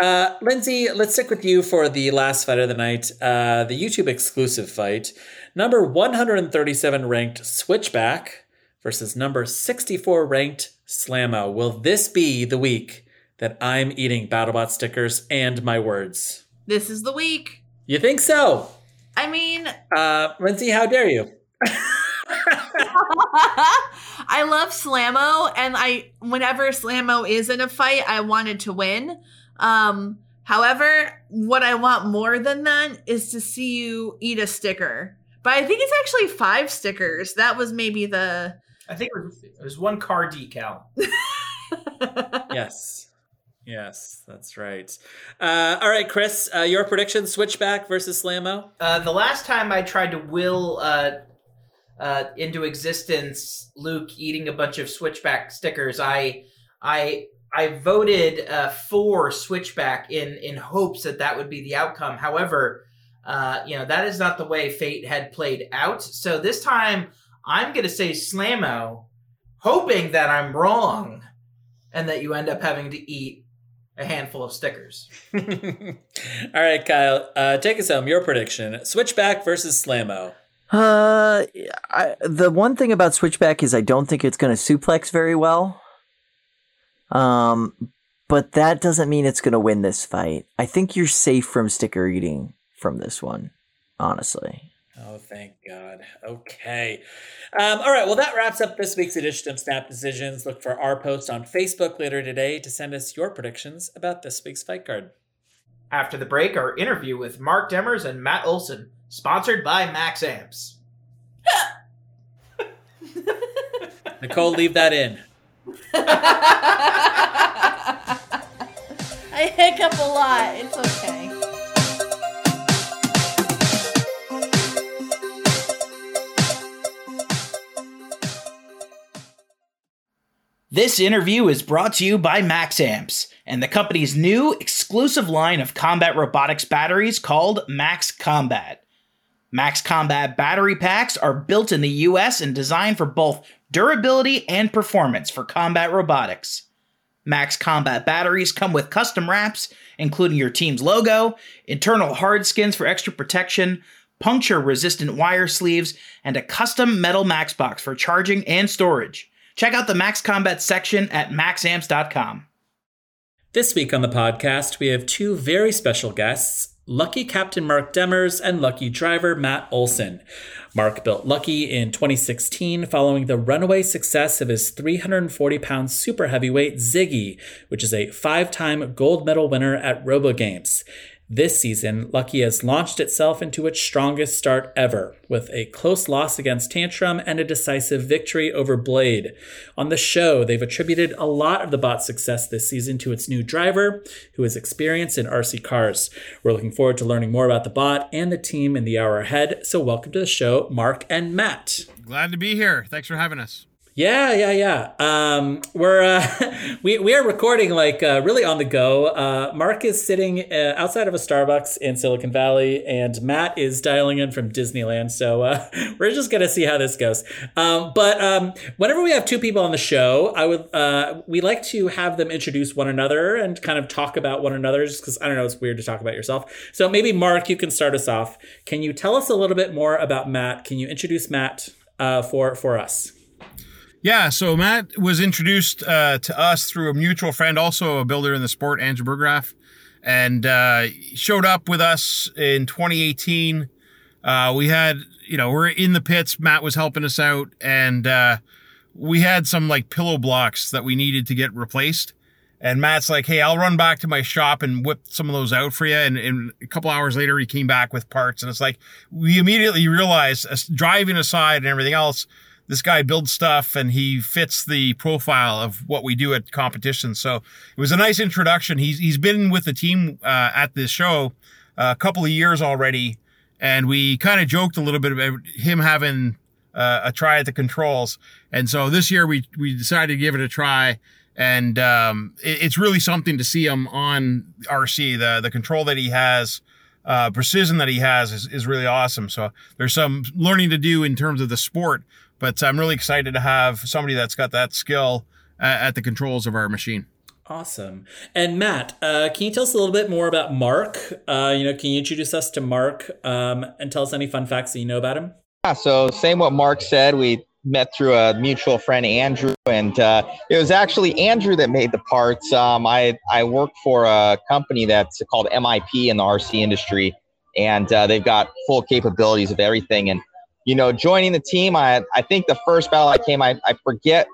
Uh, Lindsay, let's stick with you for the last fight of the night, uh, the YouTube exclusive fight. Number 137 ranked Switchback versus number 64 ranked Slammo. Will this be the week that I'm eating BattleBot stickers and my words? This is the week. You think so? I mean, Uh, Lindsay, how dare you? I love Slammo, and I whenever Slammo is in a fight, I wanted to win. Um, however, what I want more than that is to see you eat a sticker. But I think it's actually five stickers. That was maybe the I think it was, it was one car decal. yes. Yes, that's right. Uh, all right, Chris, uh, your prediction Switchback versus Slammo? Uh, the last time I tried to will uh, uh, into existence Luke eating a bunch of Switchback stickers, I I I voted uh, for Switchback in in hopes that that would be the outcome. However, uh, you know that is not the way fate had played out. So this time I'm going to say Slamo, hoping that I'm wrong, and that you end up having to eat a handful of stickers. All right, Kyle, uh, take us home. Your prediction Switchback versus Slamo. Uh, I, the one thing about Switchback is I don't think it's going to suplex very well. Um, but that doesn't mean it's going to win this fight. I think you're safe from sticker eating from this one, honestly. Oh, thank God. Okay. Um, all right. Well, that wraps up this week's edition of Snap Decisions. Look for our post on Facebook later today to send us your predictions about this week's fight card. After the break, our interview with Mark Demers and Matt Olson, sponsored by Max Amps. Nicole, leave that in. I hiccup a lot. It's okay. This interview is brought to you by Max Amps and the company's new exclusive line of combat robotics batteries called Max Combat. Max Combat battery packs are built in the US and designed for both durability and performance for combat robotics. Max Combat batteries come with custom wraps, including your team's logo, internal hard skins for extra protection, puncture resistant wire sleeves, and a custom metal Max box for charging and storage. Check out the Max Combat section at maxamps.com. This week on the podcast, we have two very special guests Lucky Captain Mark Demers and Lucky Driver Matt Olson. Mark built Lucky in 2016 following the runaway success of his 340 pound super heavyweight Ziggy, which is a five time gold medal winner at RoboGames. This season, Lucky has launched itself into its strongest start ever, with a close loss against Tantrum and a decisive victory over Blade. On the show, they've attributed a lot of the bot's success this season to its new driver, who is experienced in RC cars. We're looking forward to learning more about the bot and the team in the hour ahead, so welcome to the show, Mark and Matt. Glad to be here. Thanks for having us. Yeah, yeah, yeah. Um, we're uh, we we are recording like uh, really on the go. Uh, Mark is sitting uh, outside of a Starbucks in Silicon Valley, and Matt is dialing in from Disneyland. So uh, we're just gonna see how this goes. Um, but um, whenever we have two people on the show, I would uh, we like to have them introduce one another and kind of talk about one another, just because I don't know, it's weird to talk about yourself. So maybe Mark, you can start us off. Can you tell us a little bit more about Matt? Can you introduce Matt for for us? Yeah, so Matt was introduced uh, to us through a mutual friend, also a builder in the sport, Andrew Burgraff, and uh, showed up with us in 2018. Uh, we had, you know, we're in the pits. Matt was helping us out, and uh, we had some like pillow blocks that we needed to get replaced. And Matt's like, "Hey, I'll run back to my shop and whip some of those out for you." And, and a couple hours later, he came back with parts, and it's like we immediately realized, driving aside and everything else, this guy builds stuff and he fits the profile of what we do at competitions. So it was a nice introduction. He's he's been with the team uh, at this show uh, a couple of years already, and we kind of joked a little bit about him having uh, a try at the controls. And so this year we we decided to give it a try. And um, it- it's really something to see him on RC. The the control that he has, uh, precision that he has is, is really awesome. So there's some learning to do in terms of the sport, but I'm really excited to have somebody that's got that skill uh, at the controls of our machine. Awesome. And Matt, uh, can you tell us a little bit more about Mark? Uh, you know, can you introduce us to Mark um, and tell us any fun facts that you know about him? Yeah, so same what Mark said. We met through a mutual friend, Andrew, and uh, it was actually Andrew that made the parts. Um, I I work for a company that's called MIP in the RC industry, and uh, they've got full capabilities of everything. And you know, joining the team, I I think the first battle I came, I, I forget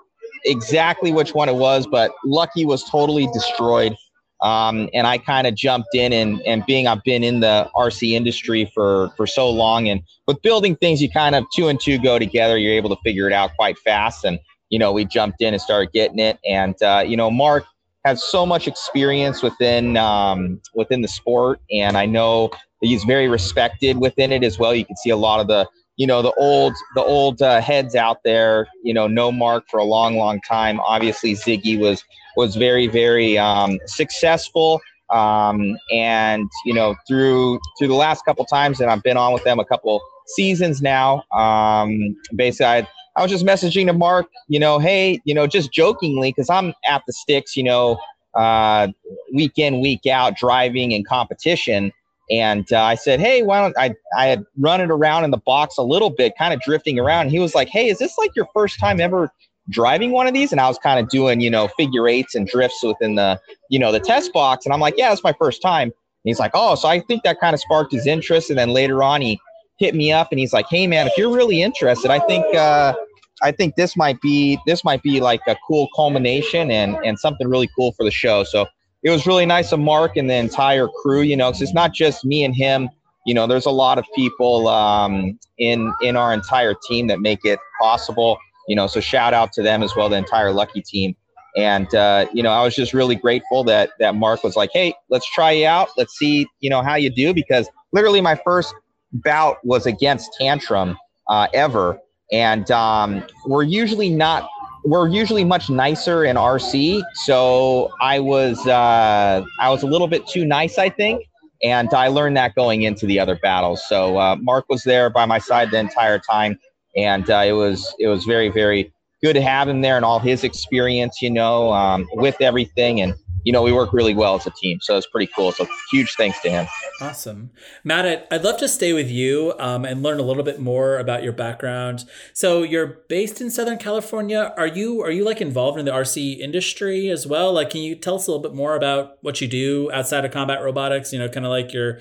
exactly which one it was, but Lucky was totally destroyed. Um, and I kind of jumped in and, and being I've been in the RC industry for, for so long and with building things, you kind of two and two go together. You're able to figure it out quite fast. And, you know, we jumped in and started getting it. And, uh, you know, Mark has so much experience within, um, within the sport. And I know he's very respected within it as well. You can see a lot of the, you know, the old, the old uh, heads out there, you know, no Mark for a long, long time. Obviously Ziggy was, was very, very um, successful. Um, and you know, through through the last couple times that I've been on with them, a couple seasons now. Um, basically, I, I was just messaging to Mark, you know, hey, you know, just jokingly, because I'm at the sticks, you know, uh, week in, week out, driving and competition. And uh, I said, hey, why don't I? I had run it around in the box a little bit, kind of drifting around. He was like, hey, is this like your first time ever driving one of these and I was kind of doing, you know, figure eights and drifts within the, you know, the test box. And I'm like, yeah, it's my first time. And he's like, oh, so I think that kind of sparked his interest. And then later on, he hit me up and he's like, hey, man, if you're really interested, I think, uh, I think this might be this might be like a cool culmination and and something really cool for the show. So it was really nice of Mark and the entire crew, you know, because it's not just me and him. You know, there's a lot of people um, in in our entire team that make it possible you know so shout out to them as well the entire lucky team. And uh, you know i was just really grateful that that mark was like hey let's try you out. Let's see you know how you do because literally my first bout was against tantrum uh, ever. And um, we're usually not we're usually much nicer in rc so i was uh, i was a little bit too nice i think and i learned that going into the other battles. So uh, mark was there by my side the entire time and uh, it was it was very very good to have him there and all his experience, you know, um, with everything, and you know we work really well as a team, so it's pretty cool. So huge thanks to him. Awesome. Matt, I'd, love to stay with you um, and learn a little bit more about your background. So you're based in Southern California. Are you are you like involved in the RC industry as well? Like, can you tell us a little bit more about what you do outside of combat robotics? You know, kind of like your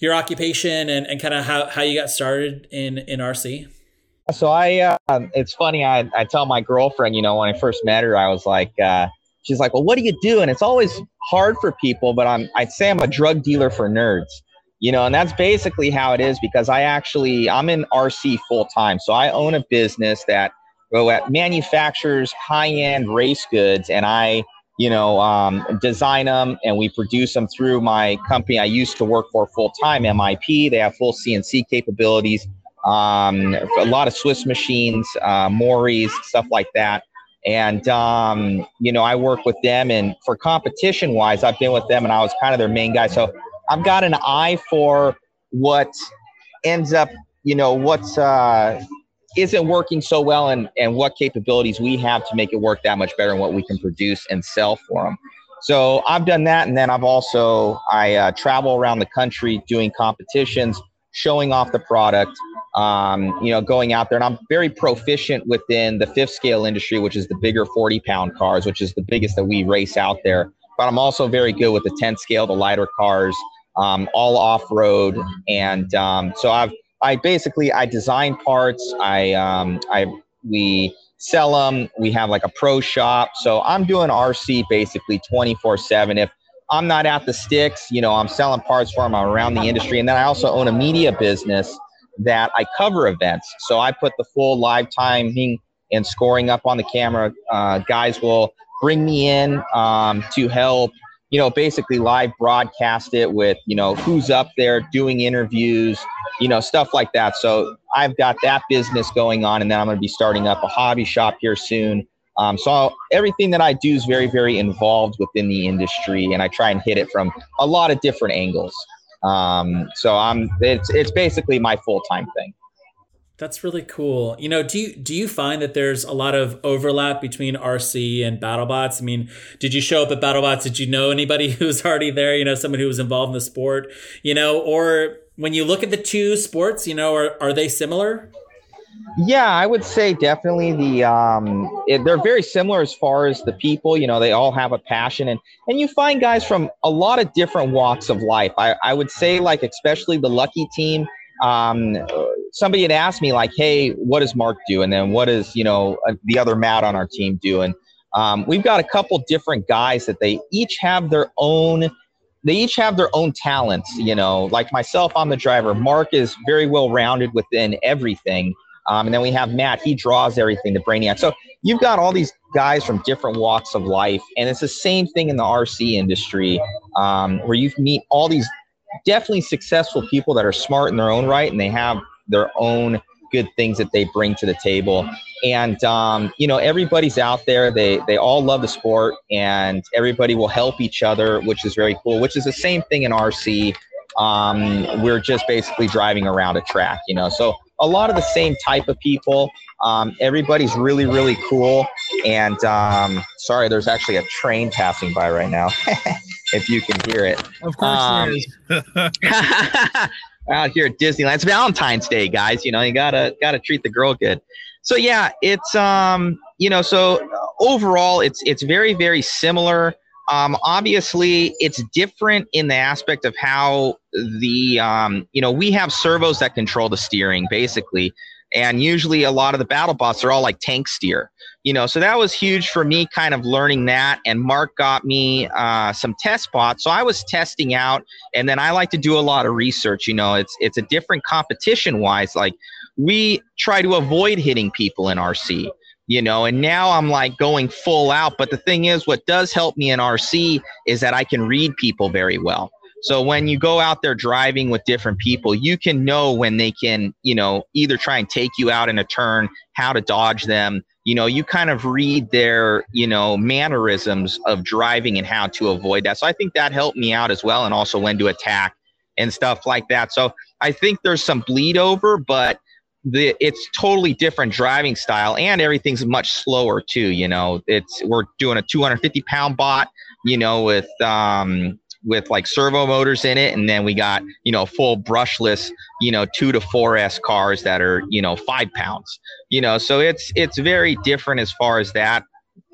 your occupation and, and kind of how, how you got started in, in RC? So I, uh, it's funny. I, I tell my girlfriend, you know, when I first met her, I was like, uh, she's like, well, what do you do? And it's always hard for people, but I'm, I'd say I'm a drug dealer for nerds, you know, and that's basically how it is because I actually, I'm in RC full time. So I own a business that well, at manufactures high end race goods and I, you know, um, design them and we produce them through my company I used to work for full time, MIP. They have full CNC capabilities um, a lot of Swiss machines, uh, stuff like that. And um, you know, I work with them, and for competition wise, I've been with them, and I was kind of their main guy. So I've got an eye for what ends up, you know, what's uh, isn't working so well, and and what capabilities we have to make it work that much better, and what we can produce and sell for them. So I've done that, and then I've also I uh, travel around the country doing competitions, showing off the product. Um, you know, going out there, and I'm very proficient within the fifth scale industry, which is the bigger 40 pound cars, which is the biggest that we race out there. But I'm also very good with the 10 scale, the lighter cars, um, all off road, and um, so I've I basically I design parts. I um, I we sell them. We have like a pro shop. So I'm doing RC basically 24 seven. If I'm not at the sticks, you know, I'm selling parts for them. I'm around the industry, and then I also own a media business that I cover events. So I put the full live timing and scoring up on the camera. Uh, guys will bring me in um, to help, you know, basically live broadcast it with, you know, who's up there doing interviews, you know, stuff like that. So I've got that business going on, and then I'm going to be starting up a hobby shop here soon. Um, so everything that I do is very, very involved within the industry, and I try and hit it from a lot of different angles. Um, so I'm it's it's basically my full time thing. That's really cool. You know, do you do you find that there's a lot of overlap between RC and BattleBots? I mean, did you show up at BattleBots? Did you know anybody who was already there? You know, someone who was involved in the sport. You know, or when you look at the two sports, you know, are are they similar? Yeah, I would say definitely the um, it, they're very similar as far as the people. You know, they all have a passion, and and you find guys from a lot of different walks of life. I I would say like especially the lucky team. Um, somebody had asked me like, "Hey, what does Mark do?" And then what does you know uh, the other Matt on our team do? And um, we've got a couple different guys that they each have their own they each have their own talents you know like myself i'm the driver mark is very well rounded within everything um, and then we have Matt, he draws everything the Brainiac. So you've got all these guys from different walks of life. And it's the same thing in the RC industry um, where you meet all these definitely successful people that are smart in their own right and they have their own good things that they bring to the table. And, um, you know, everybody's out there. They, they all love the sport and everybody will help each other, which is very cool, which is the same thing in RC. Um, we're just basically driving around a track, you know. So a lot of the same type of people. Um, everybody's really, really cool. And um, sorry, there's actually a train passing by right now. if you can hear it. Of course Um, there is. out here at Disneyland. It's Valentine's Day, guys. You know, you gotta gotta treat the girl good. So yeah, it's um, you know, so overall, it's it's very very similar. Um, obviously, it's different in the aspect of how the um, you know we have servos that control the steering basically, and usually a lot of the battle bots are all like tank steer. You know, so that was huge for me, kind of learning that. And Mark got me uh, some test bots, so I was testing out, and then I like to do a lot of research. You know, it's it's a different competition wise. Like we try to avoid hitting people in RC you know and now i'm like going full out but the thing is what does help me in rc is that i can read people very well. So when you go out there driving with different people you can know when they can you know either try and take you out in a turn how to dodge them. You know you kind of read their you know mannerisms of driving and how to avoid that. So i think that helped me out as well and also when to attack and stuff like that. So i think there's some bleed over but the it's totally different driving style and everything's much slower too you know? It's we're doing a 250 pound bot you know with um with like servo motors in it and then we got you know full brushless you know 2 to 4s cars that are you know 5 pounds you know? So it's it's very different as far as that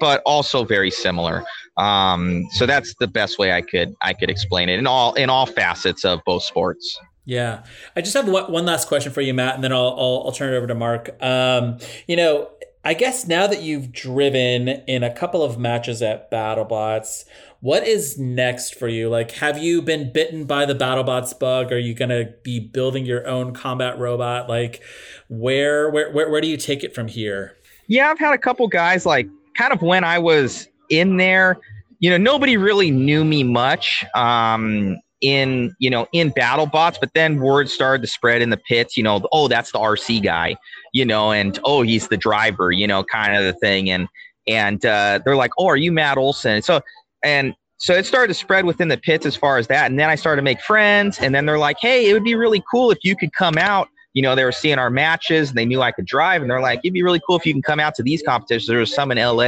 but also very similar. Um so that's the best way i could i could explain it in all in all facets of both sports Yeah, I just have one, last question for you, Matt, and then I'll I'll, I'll turn it over to Mark. Um, you know, I guess now that you've driven in a couple of matches at BattleBots, what is next for you? Like, have you been bitten by the BattleBots bug? Are you gonna be building your own combat robot? Like, where where where, where do you take it from here? yeah, I've had a couple guys like kind of when I was in there, you know, nobody really knew me much. Um, in you know in battle bots but then word started to spread in the pits you know oh that's the rc guy you know and oh he's the driver you know kind of the thing. And and uh, they're like oh are you matt olson? So and so it started to spread within the pits as far as that. And then i started to make friends. And then they're like hey it would be really cool if you could come out. You know they were seeing our matches and they knew i could drive. And they're like it'd be really cool if you can come out to these competitions. There was some in la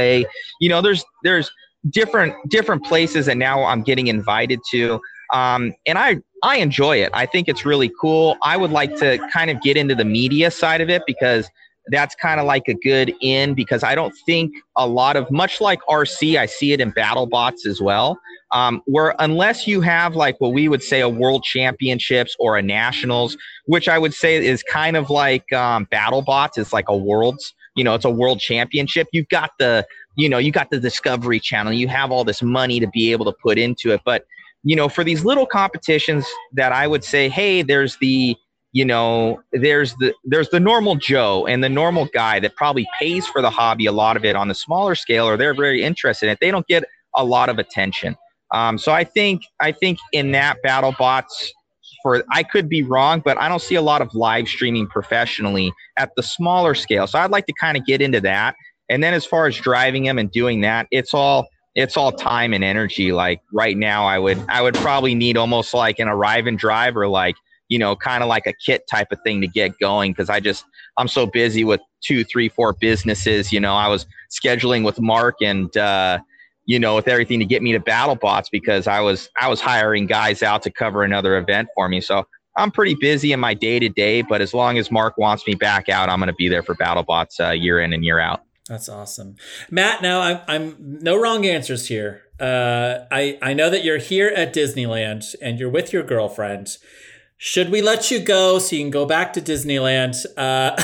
you know there's there's different different places and now i'm getting invited to um, and I I enjoy it. I think it's really cool. I would like to kind of get into the media side of it because that's kind of like a good in because I don't think a lot of much like RC, I see it in battle bots as well. Um, where unless you have like what we would say a world championships or a nationals, which I would say is kind of like um, battle bots, it's like a worlds, you know, it's a world championship. You've got the, you know, you got the Discovery Channel, you have all this money to be able to put into it, but you know, for these little competitions that I would say, hey, there's the, you know, there's the there's the normal Joe and the normal guy that probably pays for the hobby a lot of it on the smaller scale, or they're very interested in it. They don't get a lot of attention. Um, so I think I think in that battle bots for I could be wrong, but I don't see a lot of live streaming professionally at the smaller scale. So I'd like to kind of get into that. And then as far as driving them and doing that, it's all it's all time and energy. Like right now, I would I would probably need almost like an arrive and drive or like you know kind of like a kit type of thing to get going because I just I'm so busy with two, three, four businesses. You know, I was scheduling with Mark and. uh you know, with everything to get me to battle bots because I was I was hiring guys out to cover another event for me. So I'm pretty busy in my day to day, but as long as Mark wants me back out, I'm going to be there for battle bots uh, year in and year out. That's awesome, Matt. Now I'm, I'm no wrong answers here. Uh, I I know that you're here at Disneyland and you're with your girlfriend. Should we let you go so you can go back to Disneyland? Uh,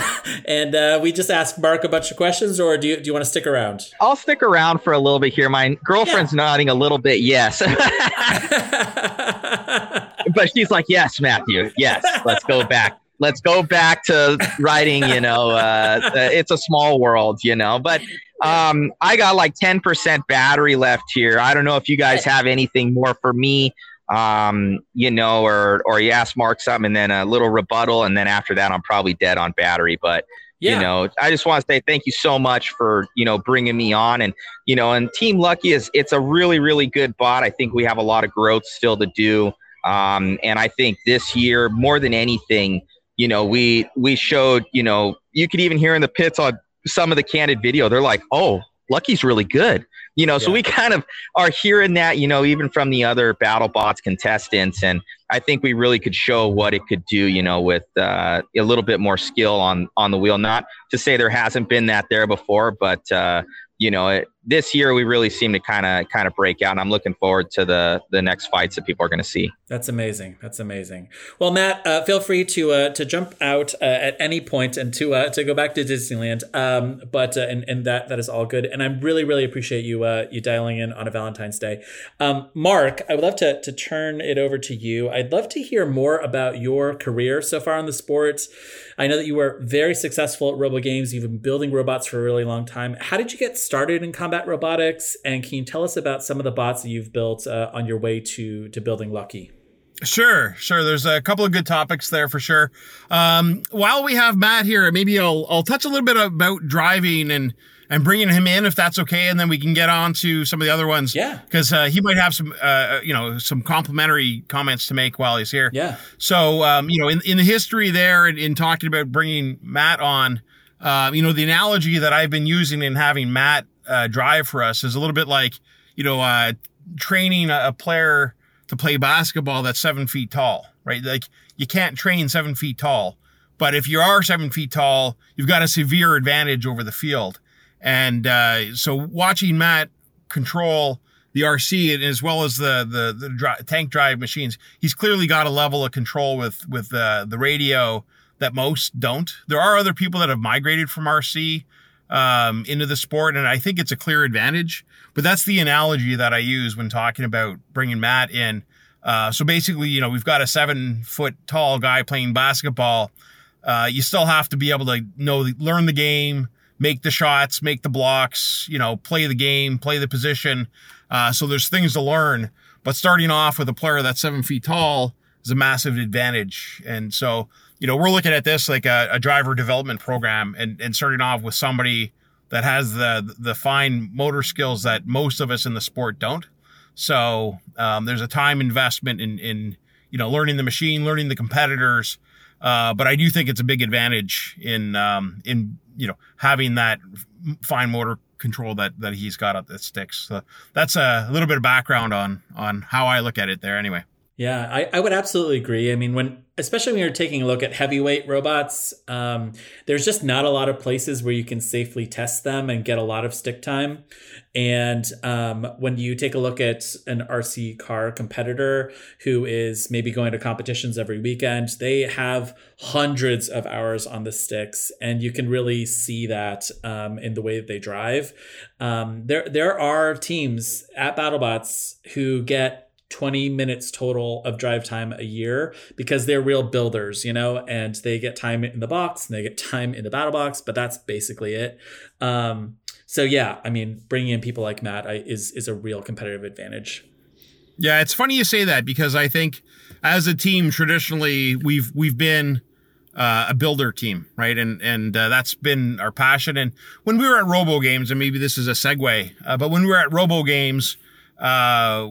and uh, we just ask Mark a bunch of questions, or do you do you want to stick around? I'll stick around for a little bit here. My girlfriend's yeah. nodding a little bit, yes. but she's like, yes, Matthew, yes, let's go back let's go back to writing you know uh, it's a small world you know but um, i got like 10% battery left here. I don't know if you guys have anything more for me um, you know or or you ask mark something and then a little rebuttal and then after that i'm probably dead on battery but yeah. you know i just want to say thank you so much for you know bringing me on and you know and team lucky is it's a really really good bot. I think we have a lot of growth still to do um, and i think this year more than anything you know, we we showed, you know, you could even hear in the pits on some of the candid video, they're like, "Oh, Lucky's really good." You know, yeah. so we kind of are hearing that, you know, even from the other battle bots contestants, and I think we really could show what it could do, you know, with uh, a little bit more skill on on the wheel. Not to say there hasn't been that there before, but uh, you know, it, this year we really seem to kind of kind of break out. And I'm looking forward to the the next fights that people are going to see. That's amazing. That's amazing. Well, Matt, uh, feel free to uh, to jump out uh, at any point and to uh, to go back to Disneyland. Um, but uh, and and that that is all good. And I really really appreciate you uh, you dialing in on a Valentine's Day. Um, Mark, I would love to to turn it over to you. I'd love to hear more about your career so far in the sports. I know that you were very successful at Robo Games. You've been building robots for a really long time. How did you get started in combat robotics? And can you tell us about some of the bots that you've built uh, on your way to to building Lucky? Sure, sure. There's a couple of good topics there for sure. Um, while we have Matt here, maybe I'll I'll touch a little bit about driving and and bringing him in if that's okay, and then we can get on to some of the other ones. Yeah, because uh, he might have some, uh, you know, some complimentary comments to make while he's here. Yeah. So, um, you know, in in the history there, in, in talking about bringing Matt on, uh, you know, the analogy that I've been using in having Matt uh, drive for us is a little bit like, you know, uh, training a, player to play basketball that's seven feet tall, right? Like you can't train seven feet tall. But if you are seven feet tall, you've got a severe advantage over the field. And uh, so watching Matt control the RC as well as the the, the dri- tank drive machines, he's clearly got a level of control with with uh, the radio that most don't. There are other people that have migrated from RC um, into the sport, and I think it's a clear advantage. But that's the analogy that I use when talking about bringing Matt in. Uh, so basically, you know, we've got a seven foot tall guy playing basketball. Uh, you still have to be able to know, learn the game, make the shots, make the blocks, you know, play the game, play the position. Uh, so there's things to learn. But starting off with a player that's seven feet tall is a massive advantage. And so, you know, we're looking at this like a, a driver development program and, and starting off with somebody that has the the fine motor skills that most of us in the sport don't. So um, there's a time investment in in you know learning the machine, learning the competitors. Uh, but I do think it's a big advantage in um, in you know having that fine motor control that that he's got at the sticks. So that's a little bit of background on on how I look at it there. Anyway. Yeah, I, I would absolutely agree. I mean, when especially when you're taking a look at heavyweight robots, um, there's just not a lot of places where you can safely test them and get a lot of stick time. And um, when you take a look at an RC car competitor who is maybe going to competitions every weekend, they have hundreds of hours on the sticks, and you can really see that um, in the way that they drive. Um, there, there are teams at BattleBots who get 20 minutes total of drive time a year because they're real builders, you know, and they get time in the box and they get time in the battle box, but that's basically it. Um, so yeah, I mean, bringing in people like Matt I, is is a real competitive advantage. Yeah, it's funny you say that because I think as a team traditionally we've we've been uh, a builder team, right? And and uh, that's been our passion. And when we were at Robo Games, and maybe this is a segue, uh, but when we were at Robo Games, uh,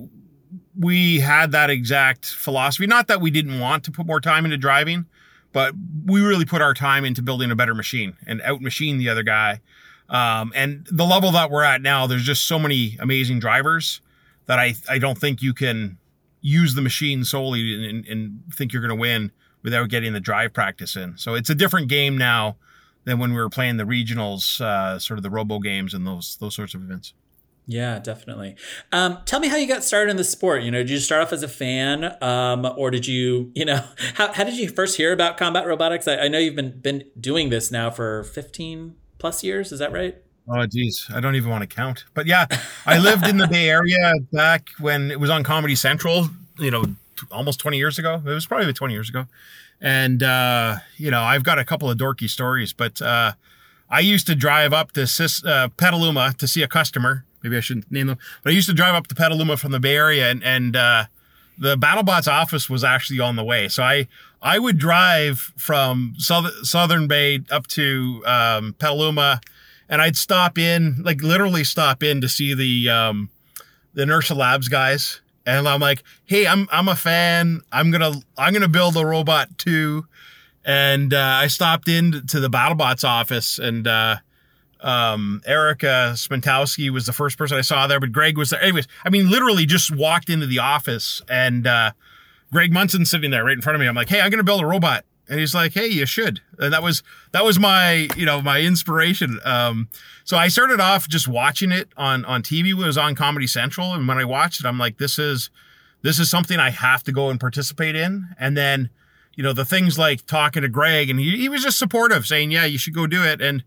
we had that exact philosophy. Not that we didn't want to put more time into driving, but we really put our time into building a better machine and out machine the other guy. Um, and the level that we're at now, there's just so many amazing drivers that I I don't think you can use the machine solely and, and think you're going to win without getting the drive practice in. So it's a different game now than when we were playing the regionals, uh, sort of the robo games and those those sorts of events. Yeah, definitely. Um, tell me how you got started in the sport. You know, did you start off as a fan, um, or did you, you know, how, how did you first hear about combat robotics? I, I know you've been been doing this now for fifteen plus years. Is that right? Oh, geez, I don't even want to count. But yeah, I lived in the Bay Area back when it was on Comedy Central. You know, t- almost twenty years ago. It was probably twenty years ago, and uh, you know, I've got a couple of dorky stories, but. Uh, I used to drive up to uh, Petaluma to see a customer maybe I shouldn't name them, but I used to drive up to Petaluma from the Bay Area and, and, uh, the BattleBots office was actually on the way. So I, I would drive from South, Southern Bay up to, um, Petaluma and I'd stop in, like literally stop in to see the, um, the Inertia Labs guys. And I'm like, Hey, I'm, I'm a fan. I'm to, I'm to build a robot too. And, uh, I stopped in to the BattleBots office and, uh, um, Erica Spentowski was the first person I saw there, but Greg was there. Anyways, I mean, literally just walked into the office and, uh, Greg Munson sitting there right in front of me. I'm like, Hey, I'm going to build a robot. And he's like, Hey, you should. And that was, that was my, you know, my inspiration. Um, so I started off just watching it on, on TV. It was on Comedy Central. And when I watched it, I'm like, this is, this is something I have to go and participate in. And then, you know, the things like talking to Greg and he, he was just supportive saying, yeah, you should go do it. And,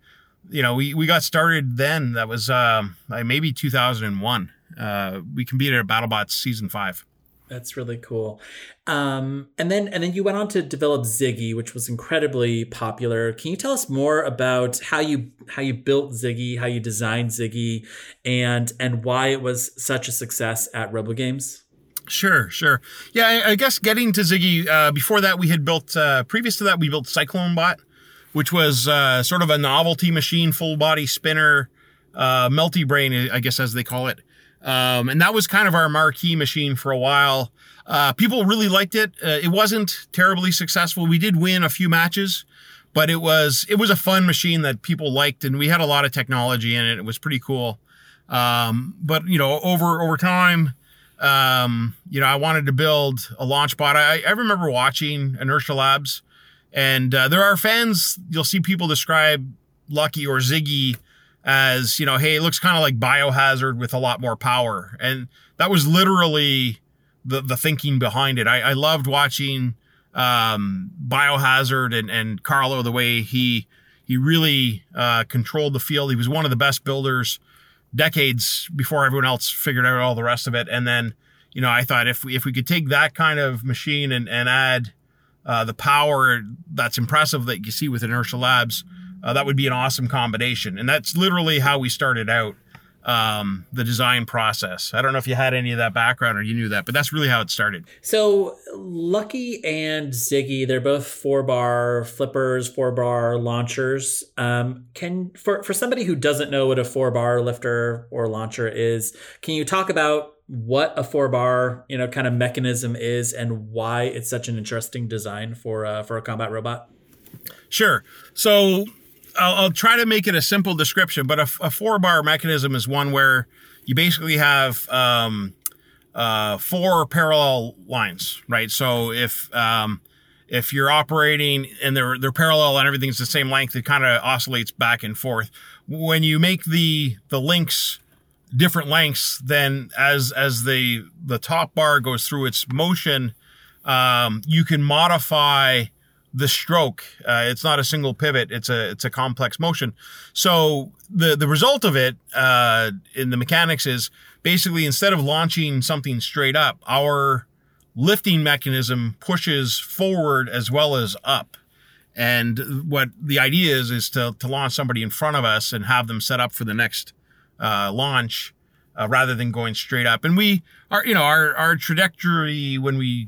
you know, we, we got started then. That was um, maybe 2001. Uh, we competed at BattleBots season five. That's really cool. Um, and then and then you went on to develop Ziggy, which was incredibly popular. Can you tell us more about how you how you built Ziggy, how you designed Ziggy, and and why it was such a success at Robo Games? Sure, sure. Yeah, I, I guess getting to Ziggy, uh, before that we had built, uh, previous to that we built Cyclone Bot, which was uh, sort of a novelty machine, full body spinner, uh, melty brain, I guess as they call it. Um, and that was kind of our marquee machine for a while. Uh, people really liked it. Uh, it wasn't terribly successful. We did win a few matches, but it was it was a fun machine that people liked, and we had a lot of technology in it. It was pretty cool. Um, but you know, over over time, um, you know, I wanted to build a launch bot. I, I remember watching Inertia Labs, and uh, there are fans. You'll see people describe Lucky or Ziggy as you know, hey, it looks kind of like Biohazard with a lot more power, and that was literally the the thinking behind it. I, I loved watching um, Biohazard and and Carlo the way he he really uh, controlled the field. He was one of the best builders decades before everyone else figured out all the rest of it. And then, you know, I thought if we if we could take that kind of machine and and add uh, the power that's impressive that you see with Inertia Labs, uh, that would be an awesome combination. And that's literally how we started out um, the design process. I don't know if you had any of that background or you knew that, but that's really how it started. So Lucky and Ziggy, they're both four bar flippers, four bar launchers. Um, can for for somebody who doesn't know what a four bar lifter or launcher is, can you talk about what a four bar you know kind of mechanism is and why it's such an interesting design for uh, for a combat robot? Sure. So I'll, I'll try to make it a simple description, but a, a four bar mechanism is one where you basically have um, uh, four parallel lines, right? So if um, if you're operating and they're they're parallel and everything's the same length, it kind of oscillates back and forth. When you make the the links different lengths, then as as the the top bar goes through its motion, um, you can modify the stroke. Uh, it's not a single pivot; it's a it's a complex motion. So the the result of it uh, in the mechanics is basically instead of launching something straight up, our lifting mechanism pushes forward as well as up. And what the idea is is to to launch somebody in front of us and have them set up for the next uh, launch. Uh, rather than going straight up, and we are, you know, our our trajectory when we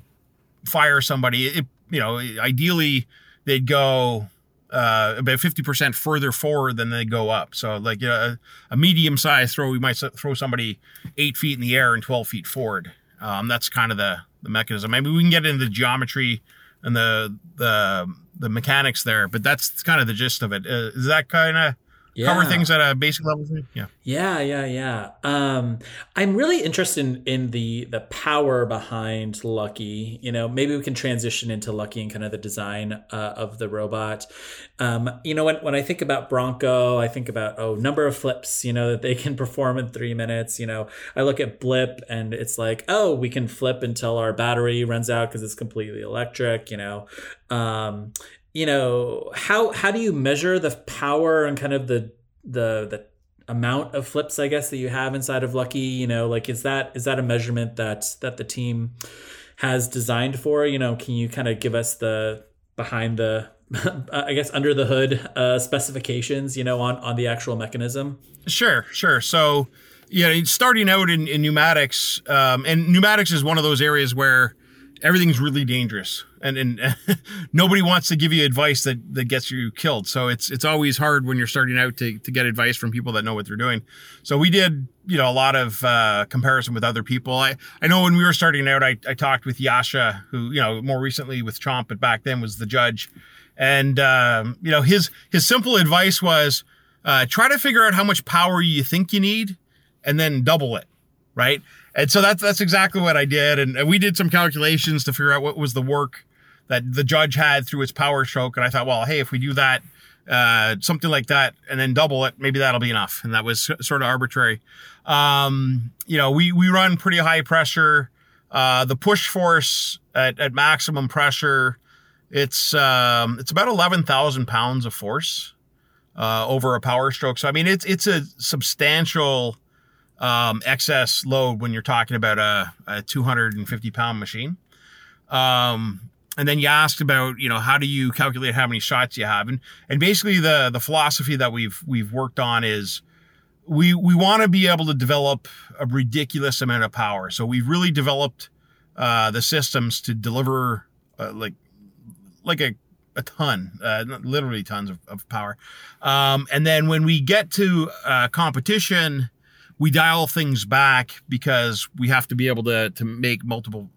fire somebody, it, you know, ideally they'd go uh, about 50% further forward than they go up. So like you know, a, a medium sized throw, we might throw somebody eight feet in the air and 12 feet forward. Um, that's kind of the, the mechanism. Maybe we can get into the geometry and the, the, the mechanics there, but that's kind of the gist of it. Uh, is that kind of cover Yeah. things at a basic level? Yeah. Yeah, yeah, yeah. Um, I'm really interested in, in the the power behind Lucky. You know, maybe we can transition into Lucky and kind of the design uh, of the robot. Um, you know, when when I think about Bronco, I think about oh, number of flips. You know that they can perform in three minutes. You know, I look at Blip and it's like oh, we can flip until our battery runs out because it's completely electric. You know, um, you know how how do you measure the power and kind of the the the amount of flips i guess that you have inside of lucky? You know like is that is that a measurement that that the team has designed for? You know can you kind of give us the behind the i guess under the hood uh specifications you know on on the actual mechanism? Sure, sure. So, yeah, starting out in, in pneumatics, um, and pneumatics is one of those areas where everything's really dangerous, and and nobody wants to give you advice that that gets you killed. So it's it's always hard when you're starting out to to get advice from people that know what they're doing. So we did, you know, a lot of uh, comparison with other people. I I know when we were starting out, I I talked with Jascha, who you know more recently with Chomp, but back then was the judge, and um, you know his his simple advice was uh, try to figure out how much power you think you need and then double it right and so that's that's exactly what i did. And, we did some calculations to figure out what was the work that the judge had through its power stroke. And i thought well hey if we do that uh, something like that and then double it maybe that'll be enough. And that was sort of arbitrary. Um, you know we we run pretty high pressure. Uh, the push force at, at maximum pressure it's um, it's about 11,000 pounds of force uh, over a power stroke. So I mean, it's it's a substantial um, excess load when you're talking about a, a 250 pound machine. Um, and then you asked about you know how do you calculate how many shots you have, and and basically the the philosophy that we've we've worked on is we we want to be able to develop a ridiculous amount of power. So we've really developed uh, the systems to deliver uh, like like a a ton, uh, literally tons of, of power. Um, and then when we get to uh, competition, we dial things back because we have to be able to to make multiple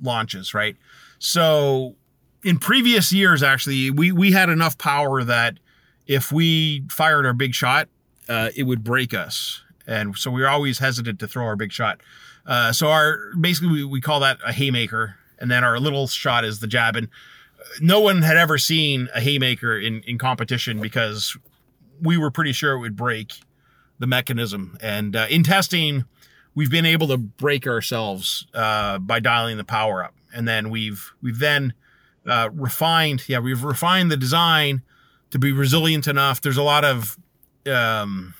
launches, right? So in previous years, actually, we we had enough power that if we fired our big shot, uh, it would break us, and so we were always hesitant to throw our big shot. Uh, so our basically we, we call that a haymaker, and then our little shot is the jab. And no one had ever seen a haymaker in, in competition because we were pretty sure it would break the mechanism. And uh, in testing, we've been able to break ourselves uh, by dialing the power up, and then we've we've then uh, refined. Yeah, we've refined the design to be resilient enough. There's a lot of um,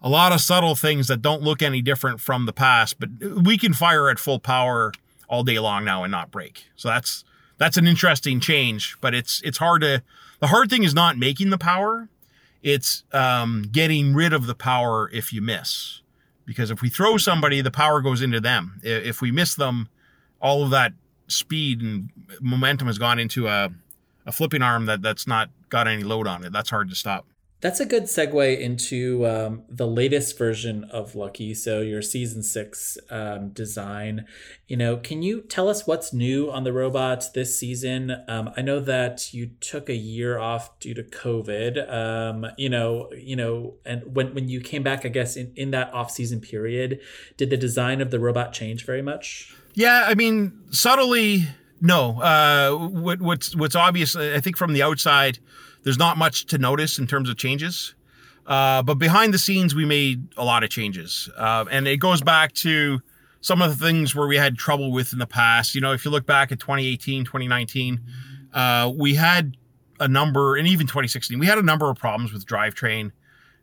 a lot of subtle things that don't look any different from the past, but we can fire at full power all day long now and not break. So that's that's an interesting change. But it's it's hard to. The hard thing is not making the power; it's um, getting rid of the power if you miss. Because if we throw somebody, the power goes into them. If we miss them, all of that speed and momentum has gone into a a flipping arm that that's not got any load on it. That's hard to stop. That's a good segue into um, the latest version of Lucky. So your season six um, design. You know, can you tell us what's new on the robot this season? Um, I know that you took a year off due to COVID. Um, you know, you know, and when when you came back, I guess in in that off season period, did the design of the robot change very much? Yeah, I mean, subtly, no. Uh, what, what's what's obvious, I think, from the outside, there's not much to notice in terms of changes. Uh, but behind the scenes, we made a lot of changes, uh, and it goes back to some of the things where we had trouble with in the past. You know, if you look back at 2018, 2019, uh, we had a number, and even 2016, we had a number of problems with drivetrain,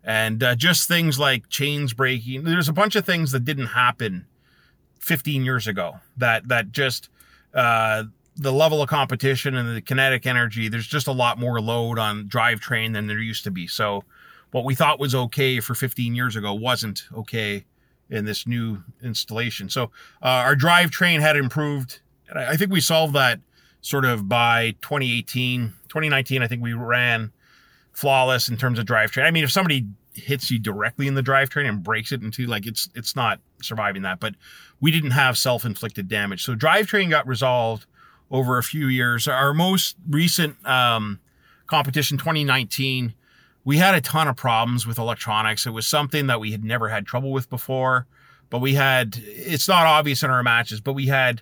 and uh, just things like chains breaking. There's a bunch of things that didn't happen 15 years ago that that just uh, the level of competition and the kinetic energy there's just a lot more load on drivetrain than there used to be. So what we thought was okay for 15 years ago wasn't okay in this new installation. So uh, our drivetrain had improved and I, I think we solved that sort of by 2018 2019 i think we ran flawless in terms of drivetrain. I mean if somebody hits you directly in the drivetrain and breaks it into like it's it's not surviving that but we didn't have self-inflicted damage. So drivetrain got resolved over a few years. Our most recent um, competition 2019 we had a ton of problems with electronics. It was something that we had never had trouble with before but we had it's not obvious in our matches but we had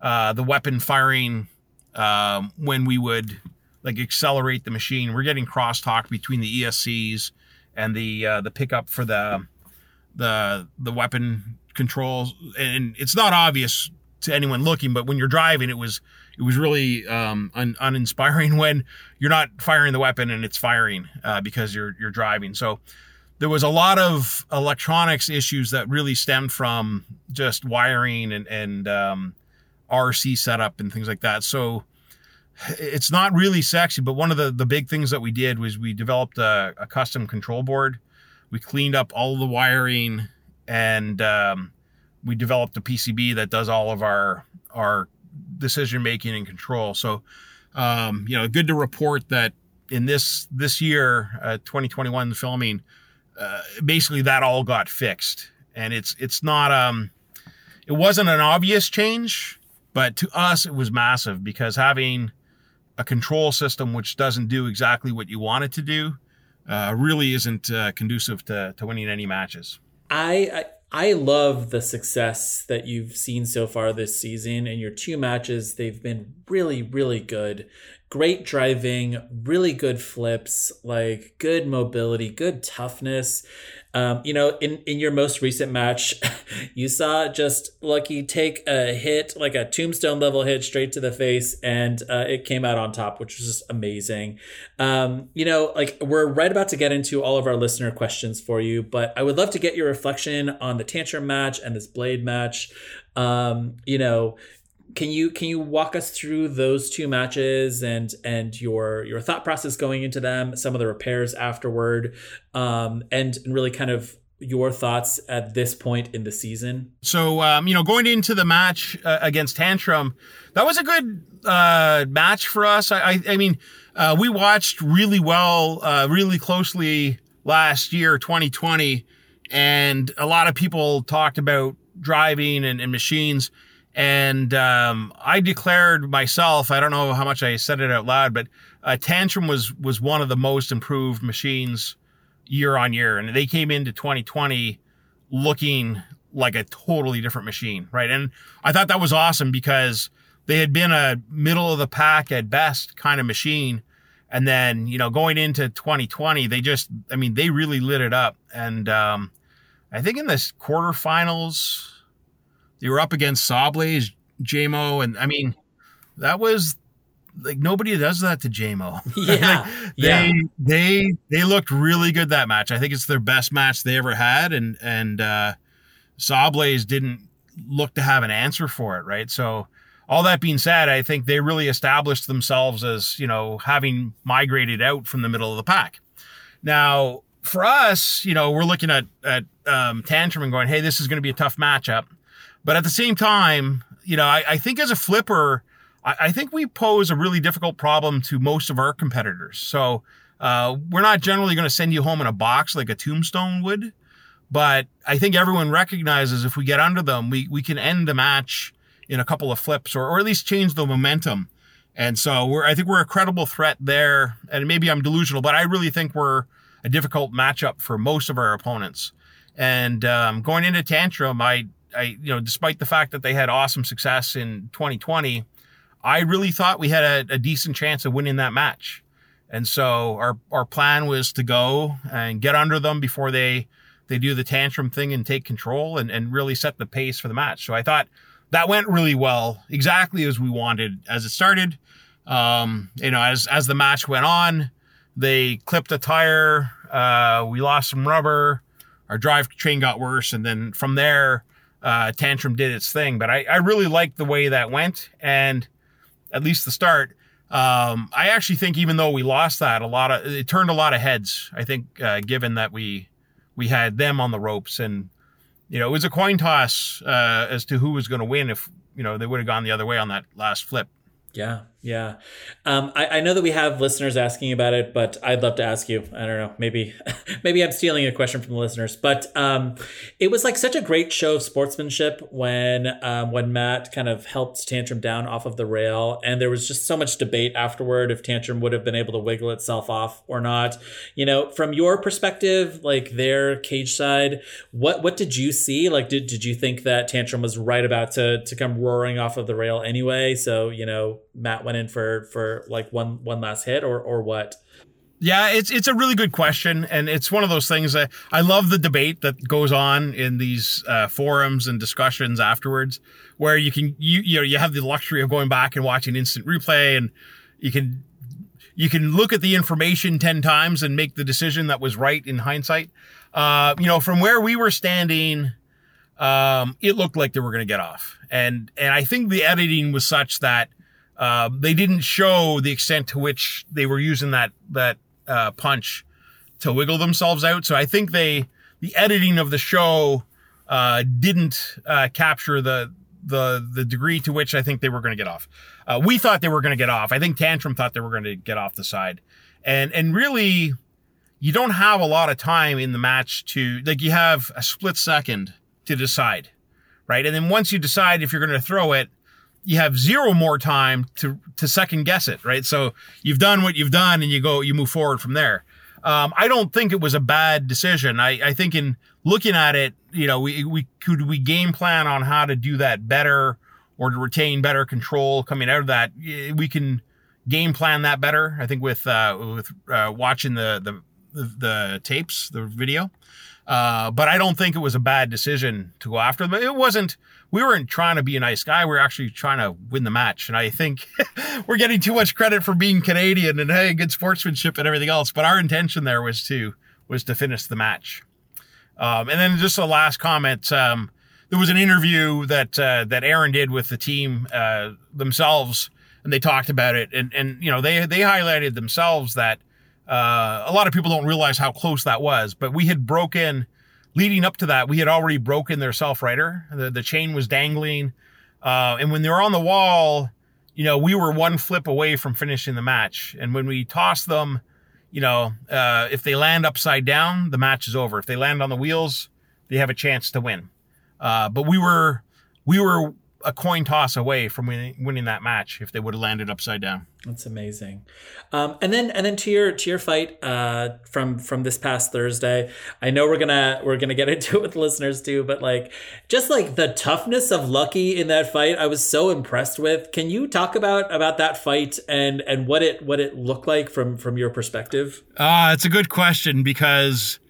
uh, the weapon firing um, when we would like accelerate the machine. We're getting crosstalk between the escs and the uh, the pickup for the the the weapon controls. And it's not obvious to anyone looking but when you're driving it was it was really um, un, uninspiring when you're not firing the weapon and it's firing uh, because you're you're driving so there was a lot of electronics issues that really stemmed from just wiring and and um, RC setup and things like that so it's not really sexy, but one of the, the big things that we did was we developed a, a custom control board. We cleaned up all the wiring and um, we developed a PCB that does all of our our decision making and control. So, um, you know, good to report that in this this year, uh, 2021 filming, uh, basically that all got fixed, and it's it's not um, it wasn't an obvious change, but to us it was massive because having a control system which doesn't do exactly what you want it to do uh, really isn't uh, conducive to, to winning any matches. I, I love the success that you've seen so far this season. In your two matches, they've been really, really good. Great driving, really good flips, like good mobility, good toughness. Um, you know, in, in your most recent match, you saw just Lucky take a hit, like a tombstone level hit straight to the face, and uh, it came out on top, which was just amazing. Um, you know, like we're right about to get into all of our listener questions for you, but I would love to get your reflection on the tantrum match and this blade match. Um, you know, can you can you walk us through those two matches and and your your thought process going into them, some of the repairs afterward, um, and and really kind of your thoughts at this point in the season? So, um, you know, going into the match uh, against Tantrum, that was a good uh, match for us. I, I, I mean, uh, we watched really well, uh, really closely last year, 2020, and a lot of people talked about driving and, and machines. And um, I declared myself, I don't know how much I said it out loud, but uh, Tantrum was was one of the most improved machines year on year. And they came into 2020 looking like a totally different machine, right? And I thought that was awesome because they had been a middle of the pack at best kind of machine. And then, you know, going into 2020, they just, I mean, they really lit it up. And um, I think in this quarterfinals, they were up against Sawblaze, JMO, and I mean, that was like nobody does that to JMO. Yeah, Like, yeah. they they they looked really good that match. I think it's their best match they ever had, and and uh, Sawblaze didn't look to have an answer for it, right? So all that being said, I think they really established themselves as, you know, having migrated out from the middle of the pack. Now, for us, you know, we're looking at, at um, Tantrum and going, hey, this is going to be a tough matchup. But at the same time, you know, I, I think as a flipper, I, I think we pose a really difficult problem to most of our competitors. So uh, we're not generally going to send you home in a box like a tombstone would. But I think everyone recognizes if we get under them, we, we can end the match in a couple of flips or, or at least change the momentum. And so we're, I think we're a credible threat there. And maybe I'm delusional, but I really think we're a difficult matchup for most of our opponents. And um, going into Tantrum, I, I, you know, despite the fact that they had awesome success in 2020, I really thought we had a, a decent chance of winning that match. And so our, our plan was to go and get under them before they, they do the tantrum thing and take control and, and really set the pace for the match. So I thought that went really well, exactly as we wanted as it started. Um, you know, as, as the match went on, they clipped a tire. Uh, we lost some rubber. Our drive train got worse. And then from there, uh, Tantrum did its thing. But I, I really liked the way that went. And at least the start, um, I actually think even though we lost that, a lot of it turned a lot of heads. I think, uh, given that we we had them on the ropes, and you know, it was a coin toss uh, as to who was going to win if you know they would have gone the other way on that last flip. Yeah, yeah. Um, I, I know that we have listeners asking about it, but I'd love to ask you. I don't know. Maybe, maybe I'm stealing a question from the listeners, but um, it was like such a great show of sportsmanship when um, when Matt kind of helped Tantrum down off of the rail, and there was just so much debate afterward if Tantrum would have been able to wiggle itself off or not. You know, from your perspective, like their cage side, what what did you see? Like, did did you think that Tantrum was right about to to come roaring off of the rail anyway? So you know Matt went in for for like one one last hit or or what? Yeah, it's it's a really good question, and it's one of those things that I love the debate that goes on in these uh, forums and discussions afterwards, where you can you you know you have the luxury of going back and watching instant replay, and you can you can look at the information ten times and make the decision that was right in hindsight. Uh, you know, from where we were standing, um, it looked like they were going to get off, and and I think the editing was such that uh, they didn't show the extent to which they were using that that uh, punch to wiggle themselves out. So I think they the editing of the show uh, didn't uh, capture the the the degree to which I think they were going to get off. Uh, we thought they were going to get off. I think Tantrum thought they were going to get off the side, and and really, you don't have a lot of time in the match to like you have a split second to decide, right? And then once you decide if you're going to throw it, you have zero more time to to second guess it, right? So you've done what you've done, and you go you move forward from there. Um, I don't think it was a bad decision. I, I think in looking at it, you know, we we could we game plan on how to do that better or to retain better control coming out of that. eh, We can game plan that better. I think with uh, with uh, watching the, the the tapes, the video. Uh, but I don't think it was a bad decision to go after them. It wasn't. We weren't trying to be a nice guy. We were actually trying to win the match. And I think we're getting too much credit for being Canadian and hey, good sportsmanship and everything else. But our intention there was to was to finish the match. Um, and then just a last comment. Um, there was an interview that uh, that Aaron did with the team uh, themselves, and they talked about it. And and you know they they highlighted themselves that uh, a lot of people don't realize how close that was. But we had broken leading up to that. We had already broken their self rider. The the chain was dangling, uh, and when they were on the wall, you know we were one flip away from finishing the match. And when we tossed them, you know, uh, if they land upside down, the match is over. If they land on the wheels, they have a chance to win. Uh, but we were we were a coin toss away from winning that match if they would have landed upside down. That's amazing. Um, and then and then to your to your fight uh, from from this past Thursday. I know we're gonna we're gonna get into it with listeners too, but like just like the toughness of Lucky in that fight, I was so impressed with. Can you talk about about that fight and and what it what it looked like from from your perspective? Ah, it's a good question because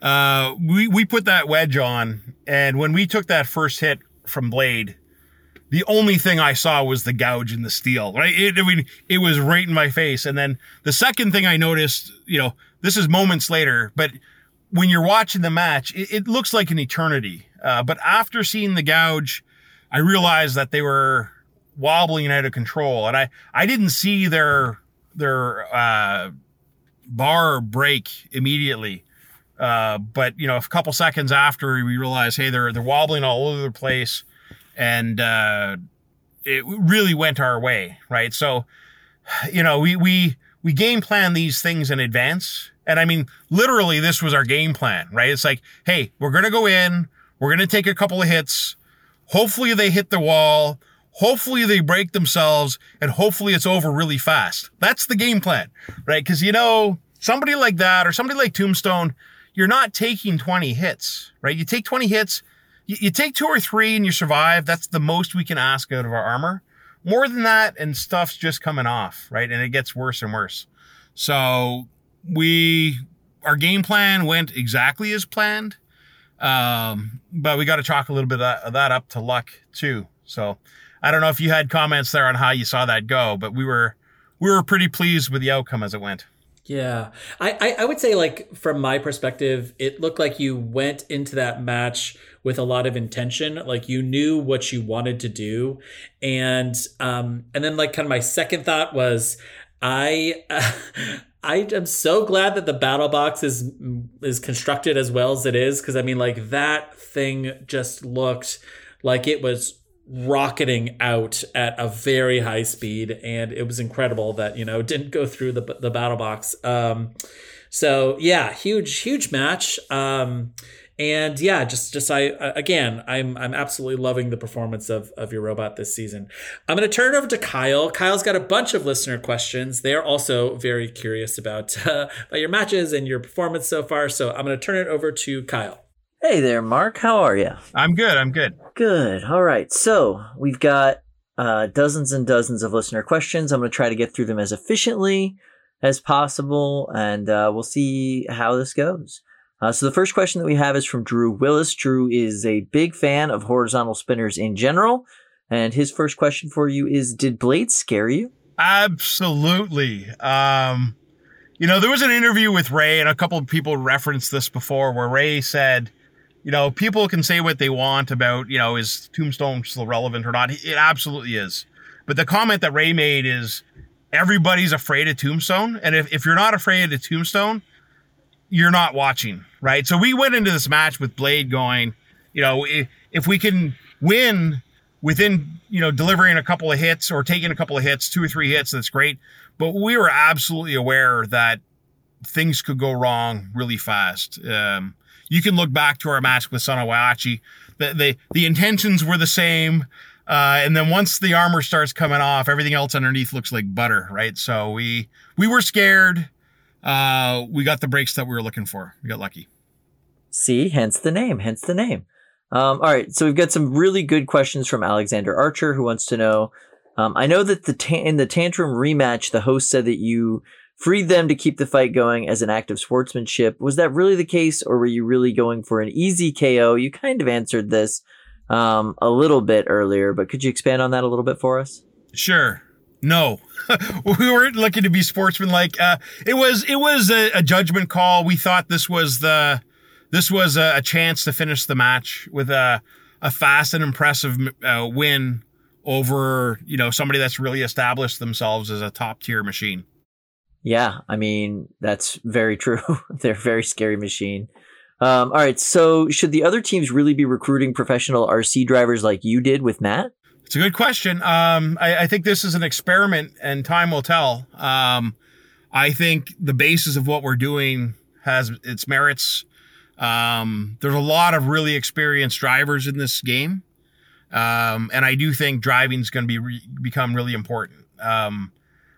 uh, we we put that wedge on, and when we took that first hit from Blade, the only thing I saw was the gouge in the steel. Right? It, I mean, it was right in my face. And then the second thing I noticed, you know, this is moments later, but when you're watching the match, it, it looks like an eternity. Uh, but after seeing the gouge, I realized that they were wobbling out of control, and I I didn't see their their uh, bar break immediately. Uh, but you know, a couple seconds after we realized, hey, they're they're wobbling all over the place, and uh, it really went our way, right? So, you know, we we we game plan these things in advance, and I mean, literally, this was our game plan, right? It's like, hey, we're gonna go in, we're gonna take a couple of hits, hopefully they hit the wall, hopefully they break themselves, and hopefully it's over really fast. That's the game plan, right? Because you know, somebody like that or somebody like Tombstone you're not taking 20 hits, right? You take 20 hits, you, you, take two or three and you survive. That's the most we can ask out of our armor. More than that, and stuff's just coming off, right? And it gets worse and worse. So we, our game plan went exactly as planned. Um, but we got to chalk a little bit of that up to luck too. So I don't know if you had comments there on how you saw that go, but we were, we were pretty pleased with the outcome as it went. Yeah, I, I, I would say like from my perspective, it looked like you went into that match with a lot of intention. Like you knew what you wanted to do, and um and then like kind of my second thought was I. Uh, I am so glad that the battle box is is constructed as well as it is because I mean like that thing just looked like it was rocketing out at a very high speed and it was incredible that you know didn't go through the the battle box. Um so yeah huge huge match. Um and yeah just just i again i'm i'm absolutely loving the performance of of your robot this season. I'm going to turn it over to kyle. Kyle's got a bunch of listener questions. They're also very curious about uh, about your matches and your performance so far. So i'm going to turn it over to kyle Hey there, Mark. How are you? I'm good. I'm good. Good. All right. So we've got uh, dozens and dozens of listener questions. I'm going to try to get through them as efficiently as possible, and uh, we'll see how this goes. Uh, so the first question that we have is from Drew Willis. Drew is a big fan of horizontal spinners in general, and his first question for you is: Did blades scare you? Absolutely. Um, you know, there was an interview with Ray, and a couple of people referenced this before, where Ray said you know, people can say what they want about, you know, is Tombstone still relevant or not? It absolutely is. But the comment that Ray made is everybody's afraid of Tombstone. And if, if you're not afraid of Tombstone, you're not watching, right? So we went into this match with Blade going, you know, if, we can win within, you know, delivering a couple of hits or taking a couple of hits, two or three hits, that's great. But we were absolutely aware that things could go wrong really fast. Um, you can look back to our match with Son of Whyachi. The, the, the intentions were the same. Uh, and then once the armor starts coming off, everything else underneath looks like butter, right? So we, we were scared. Uh, we got the breaks that we were looking for. We got lucky. See, hence the name, hence the name. Um, all right. So we've got some really good questions from Alexander Archer who wants to know, um, I know that the ta- in the tantrum rematch, the host said that you freed them to keep the fight going as an act of sportsmanship. Was that really the case, or were you really going for an easy KO? You kind of answered this um, a little bit earlier, but could you expand on that a little bit for us? Sure. No, we weren't looking to be sportsmanlike. Uh, it was it was a, a, judgment call. We thought this was the this was a, a chance to finish the match with a a fast and impressive uh, win over you know somebody that's really established themselves as a top tier machine. Yeah, I mean, that's very true. They're a very scary machine. Um, all right, so should the other teams really be recruiting professional RC drivers like you did with Matt? It's a good question. Um, I, I, think this is an experiment, and time will tell. Um, I think the basis of what we're doing has its merits. Um, there's a lot of really experienced drivers in this game, um, and I do think driving is going to be re- become really important. Um,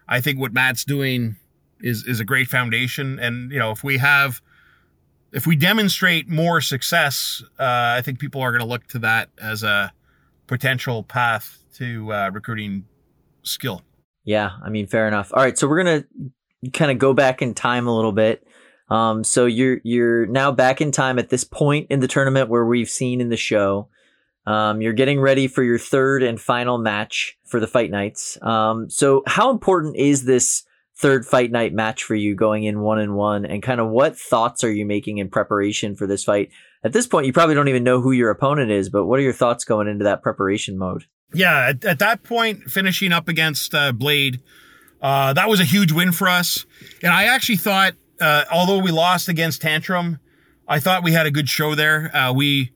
I think what Matt's doing is is a great foundation. And you know, if we have if we demonstrate more success, uh, I think people are going to look to that as a potential path to uh, recruiting skill. Yeah, I mean, fair enough. All right, so we're gonna kind of go back in time a little bit. Um, so you're you're now back in time at this point in the tournament where we've seen in the show. Um, you're getting ready for your third and final match for the fight nights. Um, so how important is this third fight night match for you going in one and one and kind of what thoughts are you making in preparation for this fight? At this point, you probably don't even know who your opponent is, but what are your thoughts going into that preparation mode? Yeah, at, at that point, finishing up against uh, Blade, uh, that was a huge win for us. And I actually thought, uh, although we lost against Tantrum, I thought we had a good show there. Uh, we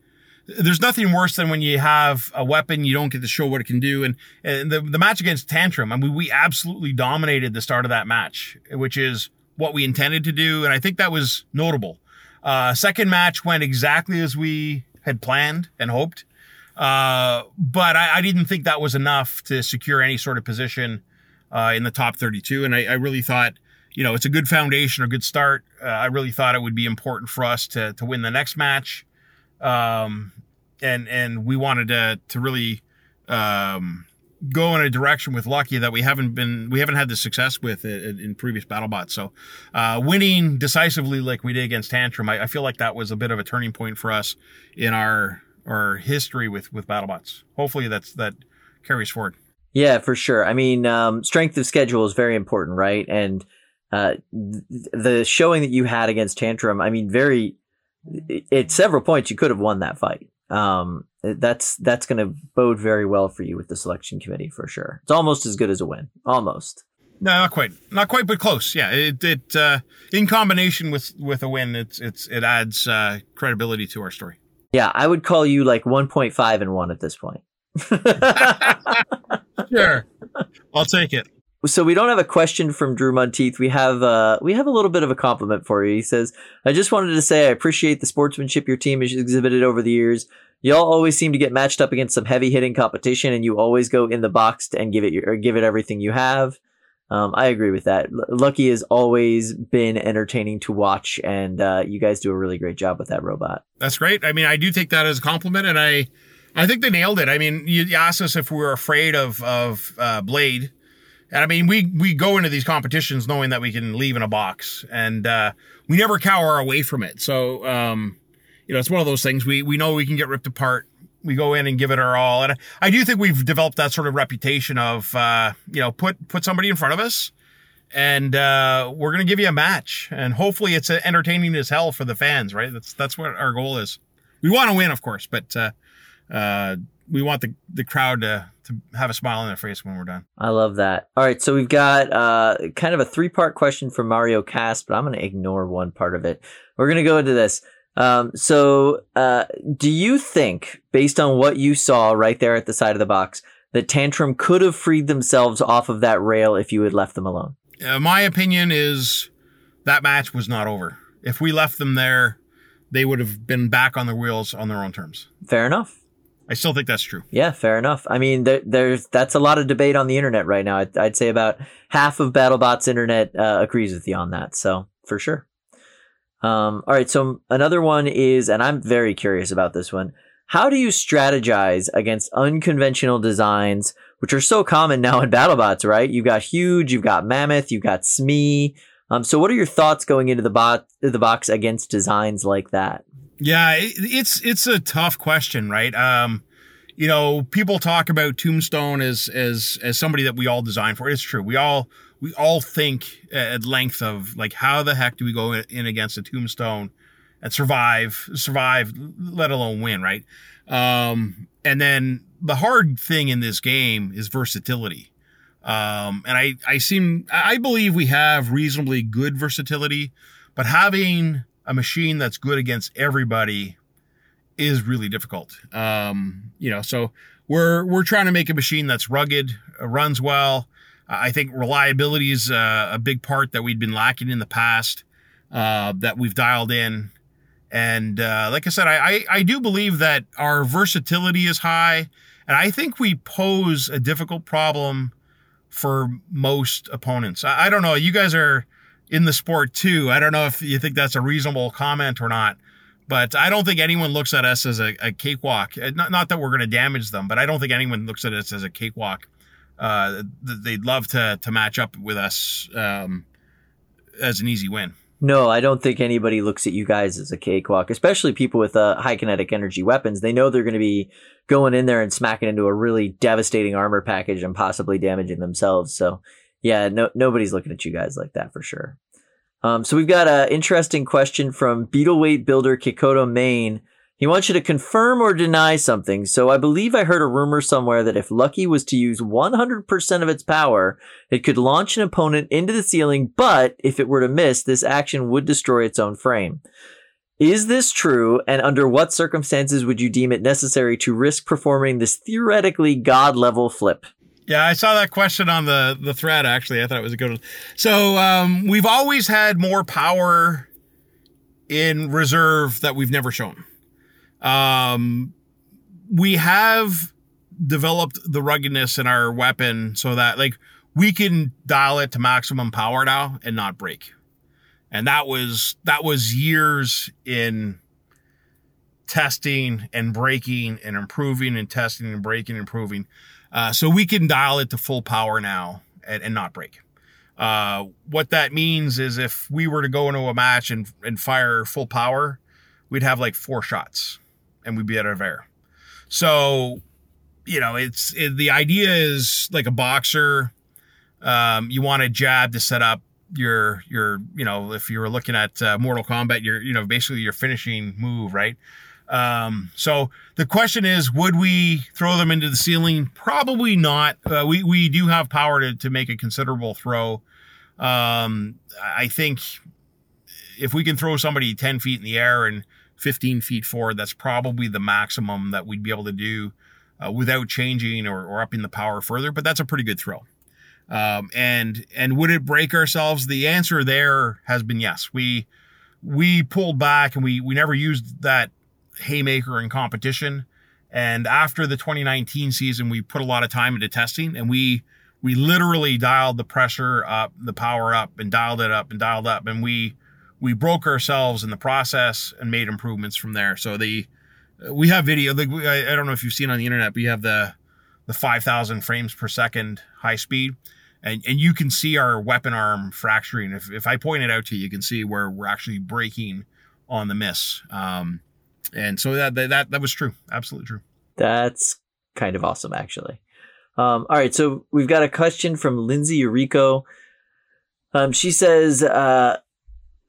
there's nothing worse than when you have a weapon you don't get to show what it can do. And, and the the match against Tantrum, I mean, we absolutely dominated the start of that match, which is what we intended to do, and I think that was notable. Uh, second match went exactly as we had planned and hoped. Uh, but I, I, didn't think that was enough to secure any sort of position uh, in the top 32. And I, I, really thought, you know, it's a good foundation, or good start. Uh, I really thought it would be important for us to to win the next match, um, and and we wanted to to really um, go in a direction with Lucky that we haven't been we haven't had the success with in, in previous BattleBots. So uh, winning decisively like we did against Tantrum, I, I feel like that was a bit of a turning point for us in our our history with with BattleBots. Hopefully that's that carries forward. Yeah, for sure. I mean, um, strength of schedule is very important, right? And uh, th- the showing that you had against Tantrum, I mean, very at several points you could have won that fight. Um, that's that's going to bode very well for you with the selection committee for sure. It's almost as good as a win, almost. No, not quite, not quite, but close. Yeah, it it uh, in combination with with a win, it's it's it adds uh, credibility to our story. Yeah, I would call you like 1.5 and 1 at this point. sure. I'll take it. So we don't have a question from Drew Monteith. We have uh we have a little bit of a compliment for you. He says, "I just wanted to say I appreciate the sportsmanship your team has exhibited over the years. Y'all always seem to get matched up against some heavy hitting competition, and you always go in the box and give it your, give it everything you have." Um, I agree with that. L- Lucky has always been entertaining to watch, and uh, you guys do a really great job with that robot. That's great. I mean, I do take that as a compliment, and I, I think they nailed it. I mean, you asked us if we were afraid of of uh, Blade, and I mean, we we go into these competitions knowing that we can leave in a box, and uh, we never cower away from it. So, um, you know, it's one of those things. We we know we can get ripped apart we go in and give it our all. And I do think we've developed that sort of reputation of, uh, you know, put, put somebody in front of us and, uh, we're going to give you a match and hopefully it's entertaining as hell for the fans, right? That's, that's what our goal is. We want to win, of course, but, uh, uh, we want the, the crowd to, to have a smile on their face when we're done. I love that. All right. So we've got, uh, kind of a three part question from Mario Cast, but I'm going to ignore one part of it. We're going to go into this. Um, so, uh, do you think, based on what you saw right there at the side of the box, that Tantrum could have freed themselves off of that rail if you had left them alone? Uh, my opinion is that match was not over. If we left them there, they would have been back on their wheels on their own terms. Fair enough. I still think that's true. Yeah, fair enough. I mean, there, there's that's a lot of debate on the internet right now. I'd, I'd say about half of BattleBot's internet uh, agrees with you on that. So for sure. Um, all right. So another one is, and I'm very curious about this one. How do you strategize against unconventional designs, which are so common now in BattleBots, right? You've got Huge, you've got Mammoth, you've got Smee. Um, so what are your thoughts going into the bot, the box against designs like that? Yeah, it, it's, it's a tough question, right? Um, you know, people talk about Tombstone as, as, as somebody that we all design for. It's true. We all, we all think at length of like how the heck do we go in against a tombstone and survive survive let alone win right um, and then the hard thing in this game is versatility um, and i i seem i believe we have reasonably good versatility but having a machine that's good against everybody is really difficult um, you know so we're we're trying to make a machine that's rugged runs well I think reliability is uh, a big part that we'd been lacking in the past uh, that we've dialed in. And uh, like I said, I, I, I do believe that our versatility is high, and I think we pose a difficult problem for most opponents. I, I don't know. You guys are in the sport too. I don't know if you think that's a reasonable comment or not, but I don't think anyone looks at us as a, a cakewalk. Not, not that we're going to damage them, but I don't think anyone looks at us as a cakewalk uh, they'd love to to match up with us um, as an easy win. No, I don't think anybody looks at you guys as a cakewalk, especially people with uh, high kinetic energy weapons. They know they're going to be going in there and smacking into a really devastating armor package and possibly damaging themselves. So Yeah, no, nobody's looking at you guys like that for sure. Um, so we've got an interesting question from Beetleweight Builder Kikoto, Maine. He wants you to confirm or deny something. So I believe I heard a rumor somewhere that if Lucky was to use 100% of its power, it could launch an opponent into the ceiling, but if it were to miss, this action would destroy its own frame. Is this true? And under what circumstances would you deem it necessary to risk performing this theoretically god level flip? Yeah, I saw that question on the the thread. Actually, I thought it was a good one. So um, we've always had more power in reserve that we've never shown. Um, we have developed the ruggedness in our weapon so that like we can dial it to maximum power now and not break. And that was that was years in testing and breaking and improving and testing and breaking and improving. Uh, so we can dial it to full power now and, and not break. Uh, what that means is if we were to go into a match and, and fire full power, we'd have like four shots and we'd be out of air. So, you know, it's it, the idea is like a boxer. Um, you want a jab to set up your your you know if you were looking at uh, Mortal Kombat, your you know basically your finishing move, right? Um, so the question is, would we throw them into the ceiling? Probably not. Uh, we we do have power to to make a considerable throw. Um, I think if we can throw somebody ten feet in the air and 15 feet forward, that's probably the maximum that we'd be able to do uh, without changing or, or upping the power further. But that's a pretty good throw. Um, and and would it break ourselves? The answer there has been yes. We we pulled back and we we never used that haymaker in competition. And after the 2019 season, we put a lot of time into testing and we we literally dialed the pressure up, the power up, and dialed it up and dialed up, and we we broke ourselves in the process and made improvements from there. So the we have video. Like I, I don't know if you've seen on the internet, but you have the the 5,000 frames per second high speed, and and you can see our weapon arm fracturing. If if I point it out to you, you can see where we're actually breaking on the miss. Um, and so that that that was true, absolutely true. That's kind of awesome, actually. Um, all right, so we've got a question from Lindsay Urico. Um, she says, uh,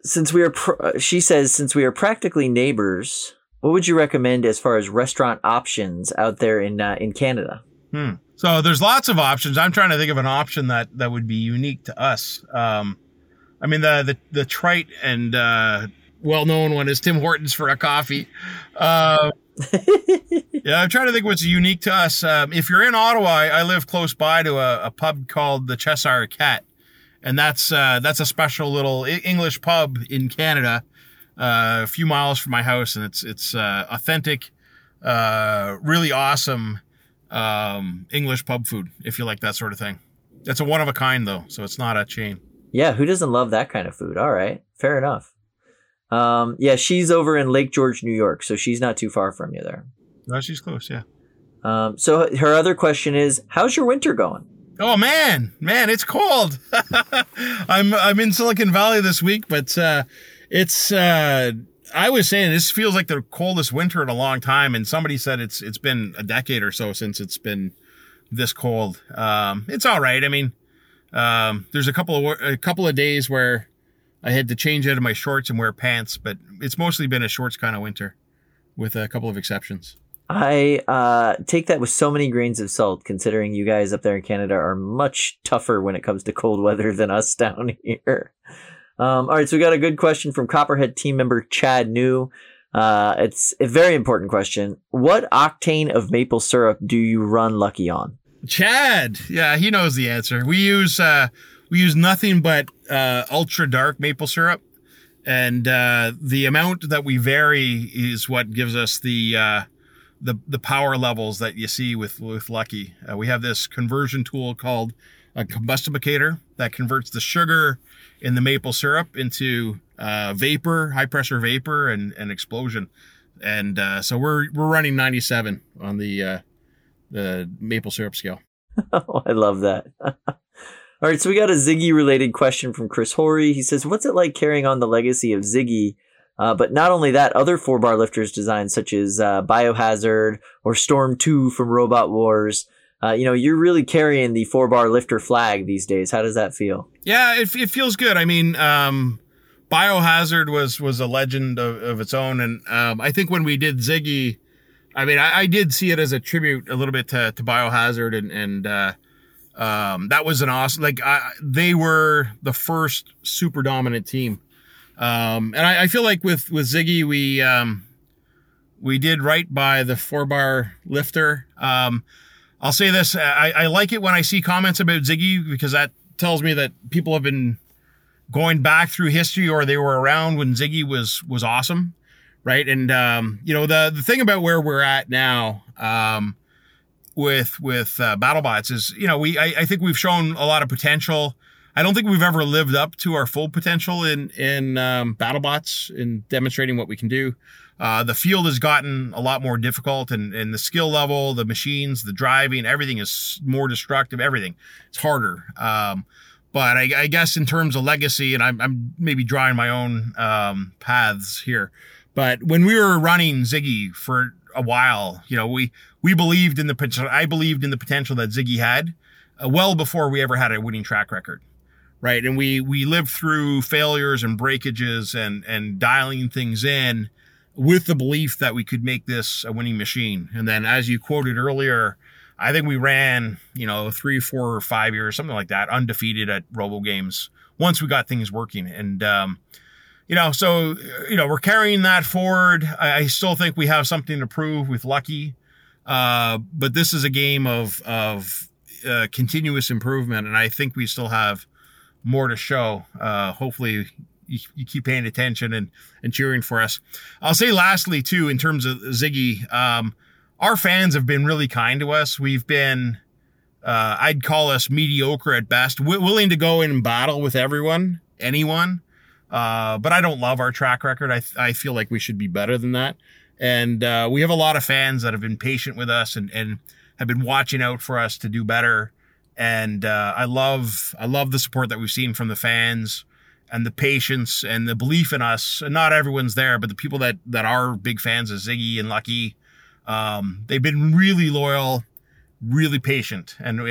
since we are, pr- she says, since we are practically neighbors, what would you recommend as far as restaurant options out there in uh, in Canada? Hmm. So there's lots of options. I'm trying to think of an option that that would be unique to us. Um, I mean the the the trite and uh, well known one is Tim Hortons for a coffee. Uh, yeah, I'm trying to think what's unique to us. Um, if you're in Ottawa, I, I live close by to a, a pub called the Cheshire Cat, and that's uh, that's a special little English pub in Canada, uh, a few miles from my house, and it's it's uh, authentic, uh, really awesome um, English pub food. If you like that sort of thing, it's a one of a kind though, so it's not a chain. Yeah, who doesn't love that kind of food? All right, fair enough. Um, yeah, she's over in Lake George, New York, so she's not too far from you there. Oh, she's close, yeah. Um, so her other question is, how's your winter going? Oh man, man, it's cold. I'm I'm in Silicon Valley this week, but uh, it's uh, I was saying this feels like the coldest winter in a long time, and somebody said it's it's been a decade or so since it's been this cold. Um, it's all right. I mean, um, there's a couple of a couple of days where I had to change out of my shorts and wear pants, but it's mostly been a shorts kind of winter, with a couple of exceptions. I uh, take that with so many grains of salt, considering you guys up there in Canada are much tougher when it comes to cold weather than us down here. Um, all right, so we got a good question from Copperhead team member Chad New. Uh, it's a very important question. What octane of maple syrup do you run Lucky on? Chad, yeah, he knows the answer. We use uh, we use nothing but uh, ultra dark maple syrup, and uh, the amount that we vary is what gives us the uh, the the power levels that you see with with Lucky. Uh, we have this conversion tool called a combustibicator that converts the sugar in the maple syrup into uh, vapor, high pressure vapor, and and explosion. And uh, so we're we're running 97 on the uh, the maple syrup scale. oh, I love that. All right, so we got a Ziggy related question from Chris Horry. He says, "What's it like carrying on the legacy of Ziggy?" Uh, but not only that, other four bar lifters designs such as uh, Biohazard or Storm Two from Robot Wars Uh, you know, you're really carrying the four bar lifter flag these days. How does that feel? Yeah, it, it feels good. I mean, um, Biohazard was was a legend of, of its own, and um, I think when we did Ziggy, I mean, I, I did see it as a tribute a little bit to, to Biohazard, and and uh, um, that was an awesome. Like I, they were the first super dominant team, um, and I, I feel like with with Ziggy, we um, we did right by the four bar lifter. Um, I'll say this: I, I like it when I see comments about Ziggy because that tells me that people have been going back through history or they were around when Ziggy was was awesome, right? And um, you know the the thing about where we're at now um, with with uh, BattleBots is you know we I, I think we've shown a lot of potential. I don't think we've ever lived up to our full potential in in um, BattleBots in demonstrating what we can do. Uh, the field has gotten a lot more difficult, and, and the skill level, the machines, the driving, everything is more destructive. Everything it's harder. Um, but I, I, guess in terms of legacy, and I'm, I'm maybe drawing my own um, paths here. But when we were running Ziggy for a while, you know, we we believed in the potential. I believed in the potential that Ziggy had, uh, well before we ever had a winning track record, right? And we we lived through failures and breakages and and dialing things in with the belief that we could make this a winning machine. And then, as you quoted earlier, I think we ran, you know, three, four, or five years, something like that, undefeated at Robo Games once we got things working. And, um, you know, so, you know, we're carrying that forward. I, I still think we have something to prove with Lucky. Uh, but this is a game of, of, uh, continuous improvement. And I think we still have more to show. Uh, hopefully you, you keep paying attention and, and cheering for us. I'll say lastly too, in terms of Ziggy, um, our fans have been really kind to us. We've been, uh, I'd call us mediocre at best, willing to go in battle with everyone, anyone. Uh, but I don't love our track record. I, I feel like we should be better than that. And, uh, we have a lot of fans that have been patient with us and, and have been watching out for us to do better. And, uh, I love, I love the support that we've seen from the fans and the patience and the belief in us. And not everyone's there, but the people that, that are big fans of Ziggy and Lucky, um, they've been really loyal, really patient, and uh,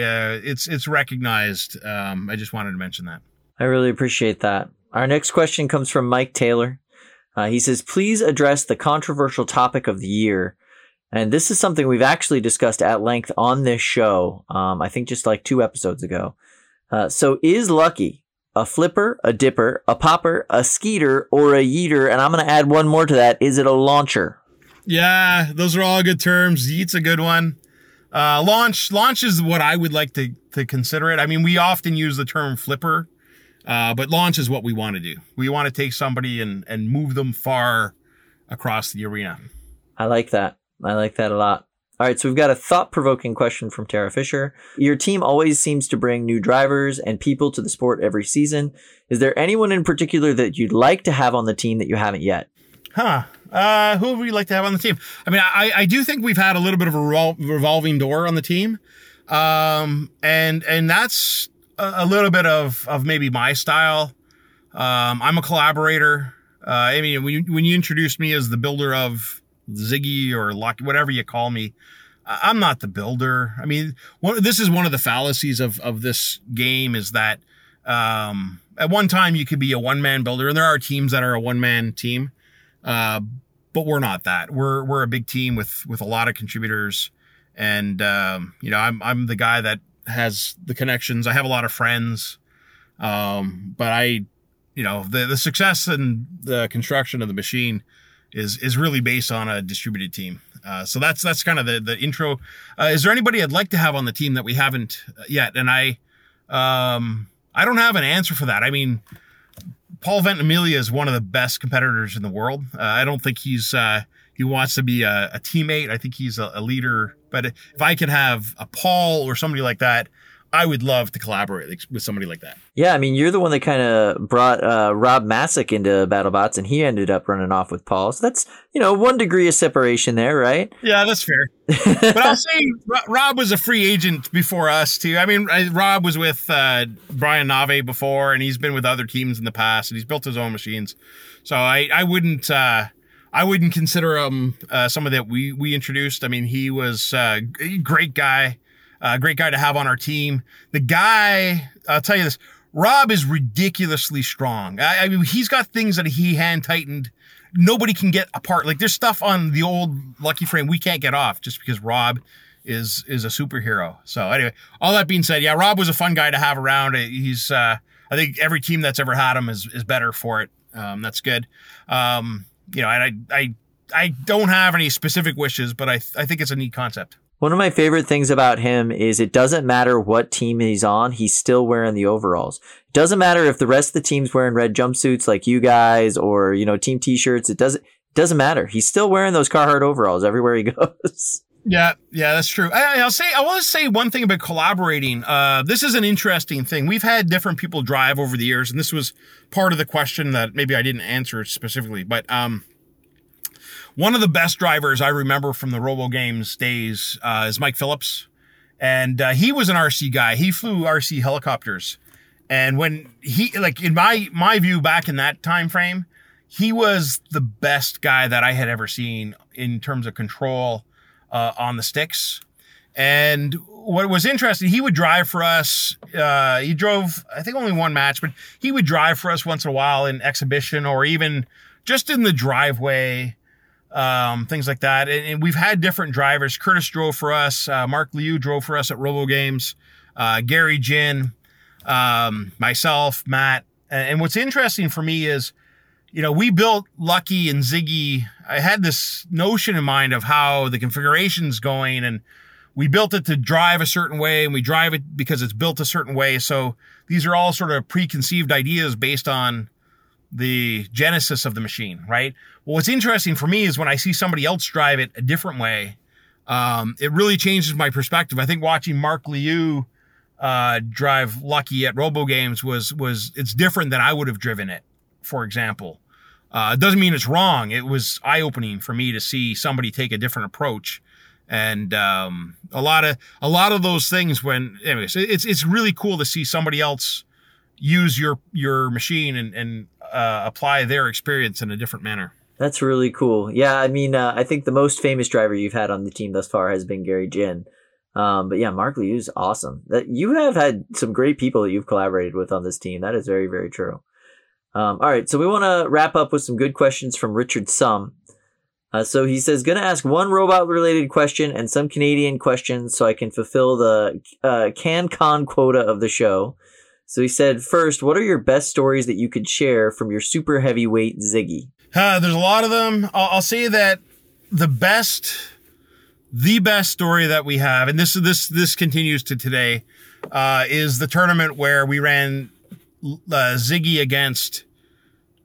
it's it's recognized. Um, I just wanted to mention that. I really appreciate that. Our next question comes from Mike Taylor. Uh, he says, "Please address the controversial topic of the year." And this is something we've actually discussed at length on this show. Um, I think just like two episodes ago. Uh, so, is Lucky a flipper, a dipper, a popper, a skeeter, or a yeeter? And I'm going to add one more to that. Is it a launcher? Yeah, those are all good terms. Yeet's a good one. Uh, launch, launch is what I would like to to consider it. I mean, we often use the term flipper, uh, but launch is what we want to do. We want to take somebody and and move them far across the arena. I like that. I like that a lot. All right, so we've got a thought provoking question from Tara Fisher. Your team always seems to bring new drivers and people to the sport every season. Is there anyone in particular that you'd like to have on the team that you haven't yet? Huh. Uh, who would we like to have on the team? I mean, I, I do think we've had a little bit of a revol- revolving door on the team. Um, and, and that's a, little bit of, of maybe my style. Um, I'm a collaborator. Uh, I mean, when you, when you introduced me as the builder of Ziggy or Lucky, whatever you call me, I'm not the builder. I mean, one, this is one of the fallacies of, of this game is that, um, at one time you could be a one man builder and there are teams that are a one man team. Uh, but we're not that. We're we're a big team with with a lot of contributors, and um, you know I'm I'm the guy that has the connections. I have a lot of friends, um, but I, you know, the the success and the construction of the machine is is really based on a distributed team. Uh, so that's that's kind of the the intro. Uh, is there anybody I'd like to have on the team that we haven't yet? And I, um, I don't have an answer for that. I mean. Paul Ventimiglia is one of the best competitors in the world. Uh, I don't think he's uh, he wants to be a, a teammate. I think he's a, a, leader. But if I could have a Paul or somebody like that, I would love to collaborate with somebody like that. Yeah, I mean, you're the one that kind of brought uh, Rob Masick into BattleBots, and he ended up running off with Paul. So that's you know one degree of separation there, right? Yeah, that's fair. but I'll say Rob was a free agent before us too. I mean, Rob was with uh, Brian Nave before, and he's been with other teams in the past, and he's built his own machines. So I I wouldn't. Uh, I wouldn't consider him uh, someone that we we introduced. I mean, he was uh, a great guy. Uh, great guy to have on our team. The guy, I'll tell you this, Rob is ridiculously strong. I, I mean, he's got things that he hand tightened. Nobody can get apart. Like there's stuff on the old Lucky frame we can't get off just because Rob is is a superhero. So anyway, all that being said, yeah, Rob was a fun guy to have around. He's uh, I think every team that's ever had him is is better for it. Um, that's good. Um, you know, and I I I don't have any specific wishes, but I I think it's a neat concept. One of my favorite things about him is it doesn't matter what team he's on, he's still wearing the overalls. It doesn't matter if the rest of the team's wearing red jumpsuits like you guys or, you know, team t-shirts. It doesn't, it doesn't matter. He's still wearing those Carhartt overalls everywhere he goes. Yeah, yeah, that's true. I, I'll say I want to say one thing about collaborating. Uh, this is an interesting thing. We've had different people drive over the years, and this was part of the question that maybe I didn't answer specifically. But um, one of the best drivers I remember from the Robo Games days uh, is Mike Phillips, and uh, he was an RC guy. He flew RC helicopters, and when he like in my my view back in that time frame, he was the best guy that I had ever seen in terms of control uh, on the sticks. And what was interesting, he would drive for us. Uh, he drove, I think, only one match, but he would drive for us once in a while in exhibition or even just in the driveway, um, things like that. And, and we've had different drivers. Curtis drove for us. Uh, Mark Liu drove for us at Robo Games. Uh, Gary Jin, um, myself, Matt. And, and what's interesting for me is, you know, we built Lucky and Ziggy. I had this notion in mind of how the configuration's going and we built it to drive a certain way and we drive it because it's built a certain way. So these are all sort of preconceived ideas based on the genesis of the machine, right? Well, what's interesting for me is when I see somebody else drive it a different way, um, it really changes my perspective. I think watching Mark Liu uh, drive Lucky at Robo Games was was it's different than I would have driven it. For example, uh, it doesn't mean it's wrong. It was eye opening for me to see somebody take a different approach, and um, a lot of a lot of those things. When anyways, it's it's really cool to see somebody else use your your machine and and uh, apply their experience in a different manner. That's really cool. Yeah, I mean, uh, I think the most famous driver you've had on the team thus far has been Gary Jin. Um, but yeah, Mark Liu's awesome. That you have had some great people that you've collaborated with on this team. That is very, very true. Um, all right, so we want to wrap up with some good questions from Richard Sum. Uh, so he says, going to ask one robot related question and some Canadian questions so I can fulfill the uh, CanCon quota of the show. So he said, first, what are your best stories that you could share from your super heavyweight Ziggy? Uh, there's a lot of them. I'll, I'll say that the best, the best story that we have, and this this this continues to today, uh, is the tournament where we ran uh, Ziggy against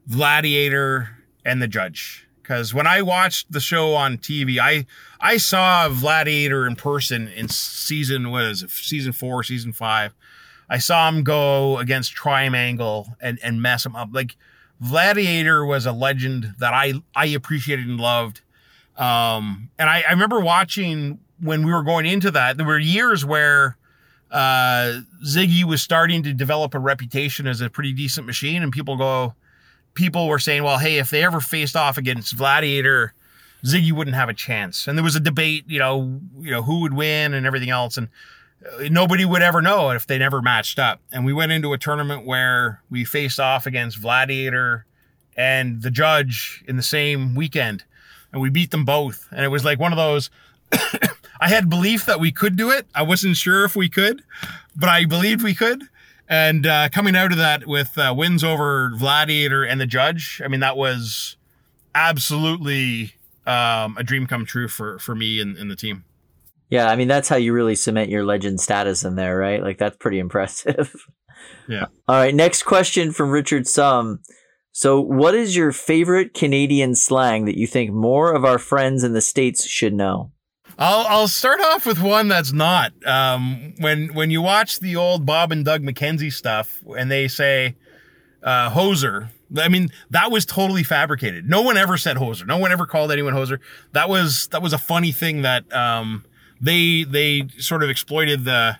Gladiator and the Judge. Because when I watched the show on TV, I I saw Gladiator in person in season what is it, season four, season five. I saw him go against Triangle and and mess him up. Like Gladiator was a legend that I I appreciated and loved. Um, and I, I remember watching when we were going into that. There were years where uh, Ziggy was starting to develop a reputation as a pretty decent machine, and people go, people were saying, well, hey, if they ever faced off against Gladiator, Ziggy wouldn't have a chance. And there was a debate, you know, you know who would win and everything else, and uh, nobody would ever know if they never matched up. And we went into a tournament where we faced off against Gladiator and the Judge in the same weekend, and we beat them both. And it was like one of those. I had belief that we could do it. I wasn't sure if we could, but I believed we could. And uh, coming out of that with uh, wins over Gladiator and the Judge, I mean that was absolutely um, a dream come true for for me and, and the team. Yeah, I mean that's how you really cement your legend status in there, right? Like that's pretty impressive. Yeah. All right, next question from Richard Sum. So, what is your favorite Canadian slang that you think more of our friends in the states should know? I'll I'll start off with one that's not. Um, when when you watch the old Bob and Doug McKenzie stuff, and they say uh, hoser, I mean that was totally fabricated. No one ever said hoser. No one ever called anyone hoser. That was that was a funny thing that um, they they sort of exploited the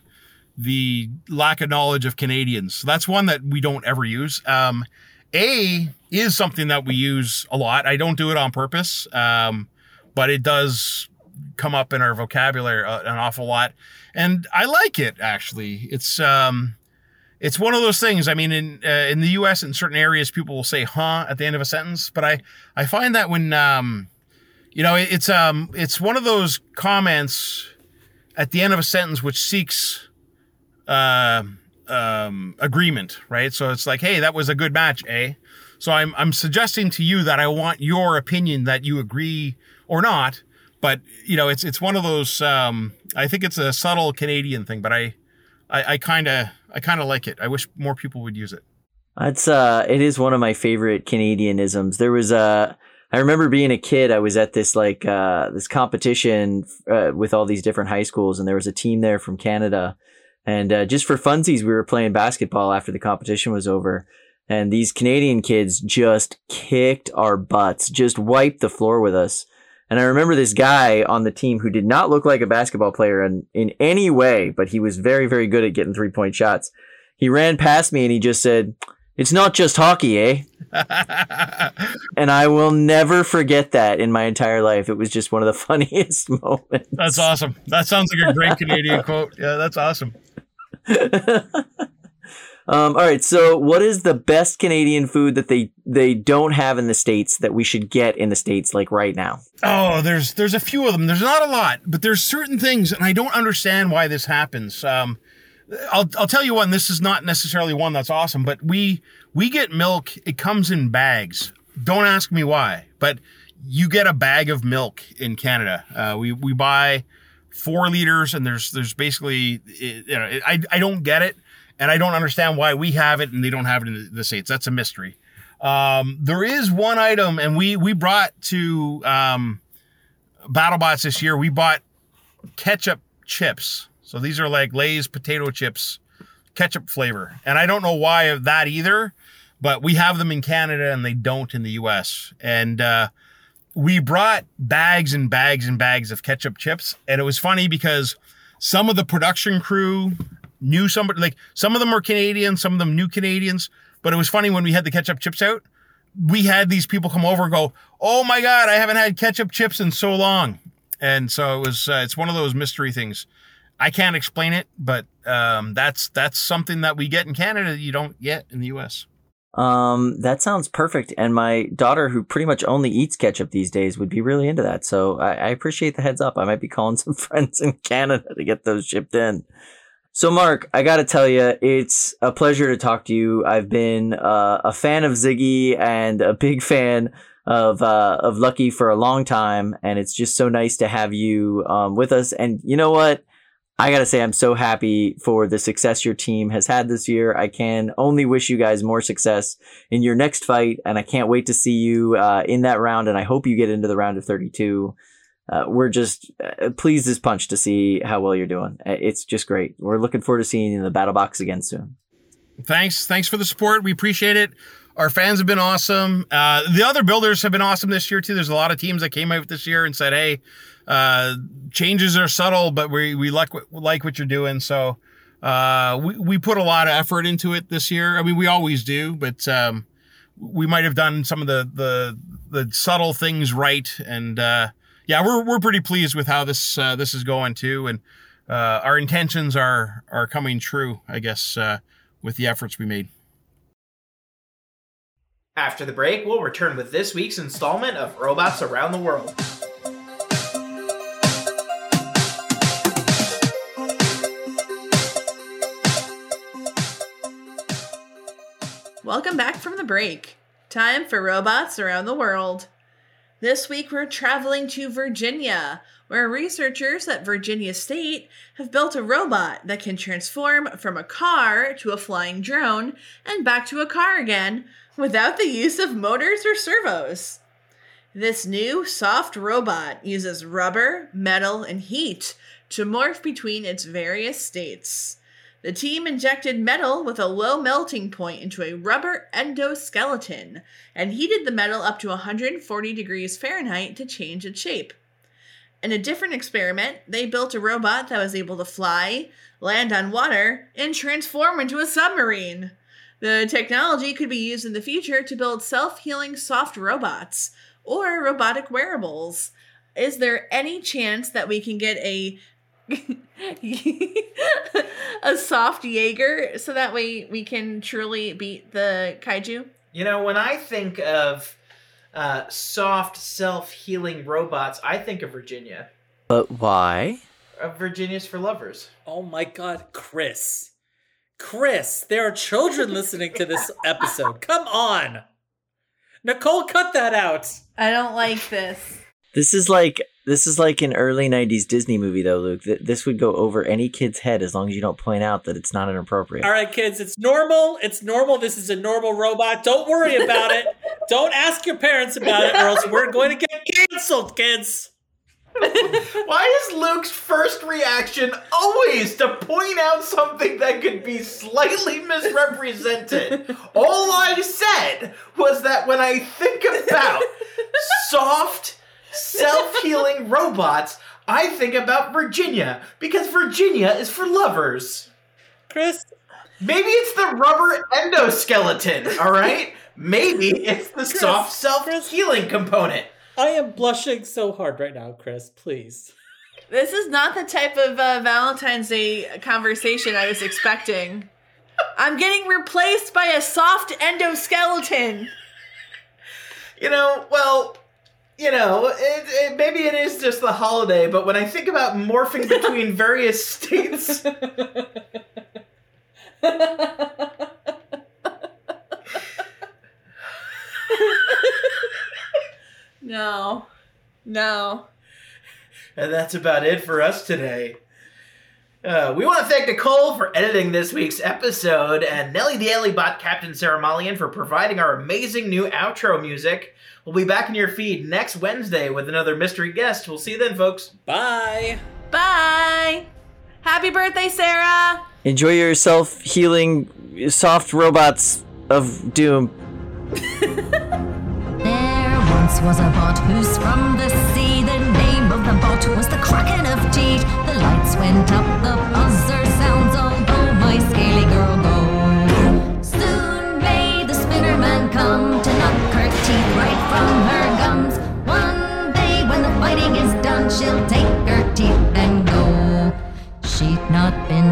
the lack of knowledge of Canadians. So that's one that we don't ever use. Um, a is something that we use a lot. I don't do it on purpose, um, but it does come up in our vocabulary uh, an awful lot, and I like it actually. It's um, it's one of those things. I mean, in uh, in the U.S. in certain areas, people will say "huh" at the end of a sentence, but I I find that when um, you know, it's um, it's one of those comments at the end of a sentence which seeks uh, um, agreement, right? So it's like, hey, that was a good match, eh? So I'm I'm suggesting to you that I want your opinion that you agree or not. But you know, it's it's one of those. Um, I think it's a subtle Canadian thing, but I I kind of I kind of like it. I wish more people would use it. That's uh, it is one of my favorite Canadianisms. There was a. I remember being a kid. I was at this like uh, this competition uh, with all these different high schools, and there was a team there from Canada. And uh, just for funsies, we were playing basketball after the competition was over. And these Canadian kids just kicked our butts, just wiped the floor with us. And I remember this guy on the team who did not look like a basketball player in, in any way, but he was very, very good at getting three point shots. He ran past me and he just said, It's not just hockey, eh? and I will never forget that in my entire life. It was just one of the funniest moments. That's awesome. That sounds like a great Canadian quote. Yeah, that's awesome. Um, all right. So, what is the best Canadian food that they they don't have in the states that we should get in the states like right now? Oh, there's there's a few of them. There's not a lot, but there's certain things, and I don't understand why this happens. Um, I'll I'll tell you one. This is not necessarily one that's awesome, but we we get milk. It comes in bags. Don't ask me why, but you get a bag of milk in Canada. Uh, we we buy four liters, and there's there's basically you know I I don't get it and I don't understand why we have it and they don't have it in the states. That's a mystery. Um, there is one item, and we we brought to um, BattleBots this year. We bought ketchup chips. So these are like Lay's potato chips, ketchup flavor, and I don't know why of that either. But we have them in Canada and they don't in the U.S. And uh, we brought bags and bags and bags of ketchup chips, and it was funny because some of the production crew knew somebody like some of them were Canadians, some of them knew Canadians. But it was funny when we had the ketchup chips out, we had these people come over and go, "Oh my god, I haven't had ketchup chips in so long," and so it was. Uh, it's one of those mystery things. I can't explain it, but um, that's that's something that we get in Canada that you don't get in the U.S. Um, that sounds perfect. And my daughter, who pretty much only eats ketchup these days, would be really into that. So I, I appreciate the heads up. I might be calling some friends in Canada to get those shipped in. So, Mark, I got to tell you, it's a pleasure to talk to you. I've been uh, a fan of Ziggy and a big fan of uh, of Lucky for a long time, and it's just so nice to have you um, with us. And you know what? I got to say, I'm so happy for the success your team has had this year. I can only wish you guys more success in your next fight, and I can't wait to see you uh, in that round. And I hope you get into the round of 32 uh, we're just uh, pleased as punch to see how well you're doing. Uh, It's just great. We're looking forward to seeing you in the battle box again soon. Thanks, thanks for the support. We appreciate it. Our fans have been awesome. Uh, the other builders have been awesome this year too. There's a lot of teams that came out this year and said, "Hey, uh, changes are subtle, but we we like what, like what you're doing." So uh, we we put a lot of effort into it this year. I mean, we always do, but um, we might have done some of the the the subtle things right. And uh, yeah, we're we're pretty pleased with how this uh, this is going too, and uh, our intentions are are coming true. I guess uh, with the efforts we made. After the break, we'll return with this week's installment of Robots Around the World. Welcome back from the break. Time for robots around the world. This week we're traveling to Virginia, where researchers at Virginia State have built a robot that can transform from a car to a flying drone and back to a car again without the use of motors or servos. This new soft robot uses rubber, metal, and heat to morph between its various states. The team injected metal with a low melting point into a rubber endoskeleton and heated the metal up to 140 degrees Fahrenheit to change its shape. In a different experiment, they built a robot that was able to fly, land on water, and transform into a submarine. The technology could be used in the future to build self healing soft robots or robotic wearables. is there any chance that we can get a a soft Jaeger so that way we can truly beat the kaiju? You know, when I think of uh, soft, self healing robots, I think of Virginia. But why? Uh, Virginia's for lovers. Oh my god, Chris. Chris, there are children listening to this episode. Come on. Nicole, cut that out. I don't like this. This is like this is like an early '90s Disney movie, though, Luke. This would go over any kid's head as long as you don't point out that it's not inappropriate. All right, kids, it's normal. It's normal. This is a normal robot. Don't worry about it. Don't ask your parents about it, or else we're going to get canceled, kids. Why is Luke's first reaction always to point out something that could be slightly misrepresented? All I said was that when I think about soft, self healing robots, I think about Virginia because Virginia is for lovers. Chris, Maybe it's the rubber endoskeleton, all right? Maybe it's the soft self healing component. I am blushing so hard right now, Chris. Please. This is not the type of uh, Valentine's Day conversation I was expecting. I'm getting replaced by a soft endoskeleton. You know, well, you know, it, it, maybe it is just the holiday, but when I think about morphing between various states, No. No. and that's about it for us today. Uh, we want to thank Nicole for editing this week's episode, and Nelly Daly Bot Captain Sarah Malian for providing our amazing new outro music. We'll be back in your feed next Wednesday with another mystery guest. We'll see you then, folks. Bye. Bye. Happy birthday, Sarah. Enjoy your self healing soft robots of doom. There once was a bot who's from the sea. The name of the bot was the Kraken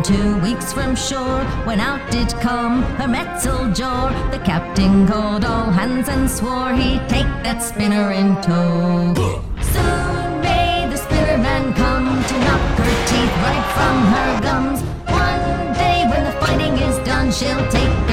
two weeks from shore when out did come her metal jaw. The captain called all hands and swore he'd take that spinner in tow. Soon may the spinner man come to knock her teeth right from her gums. One day when the fighting is done, she'll take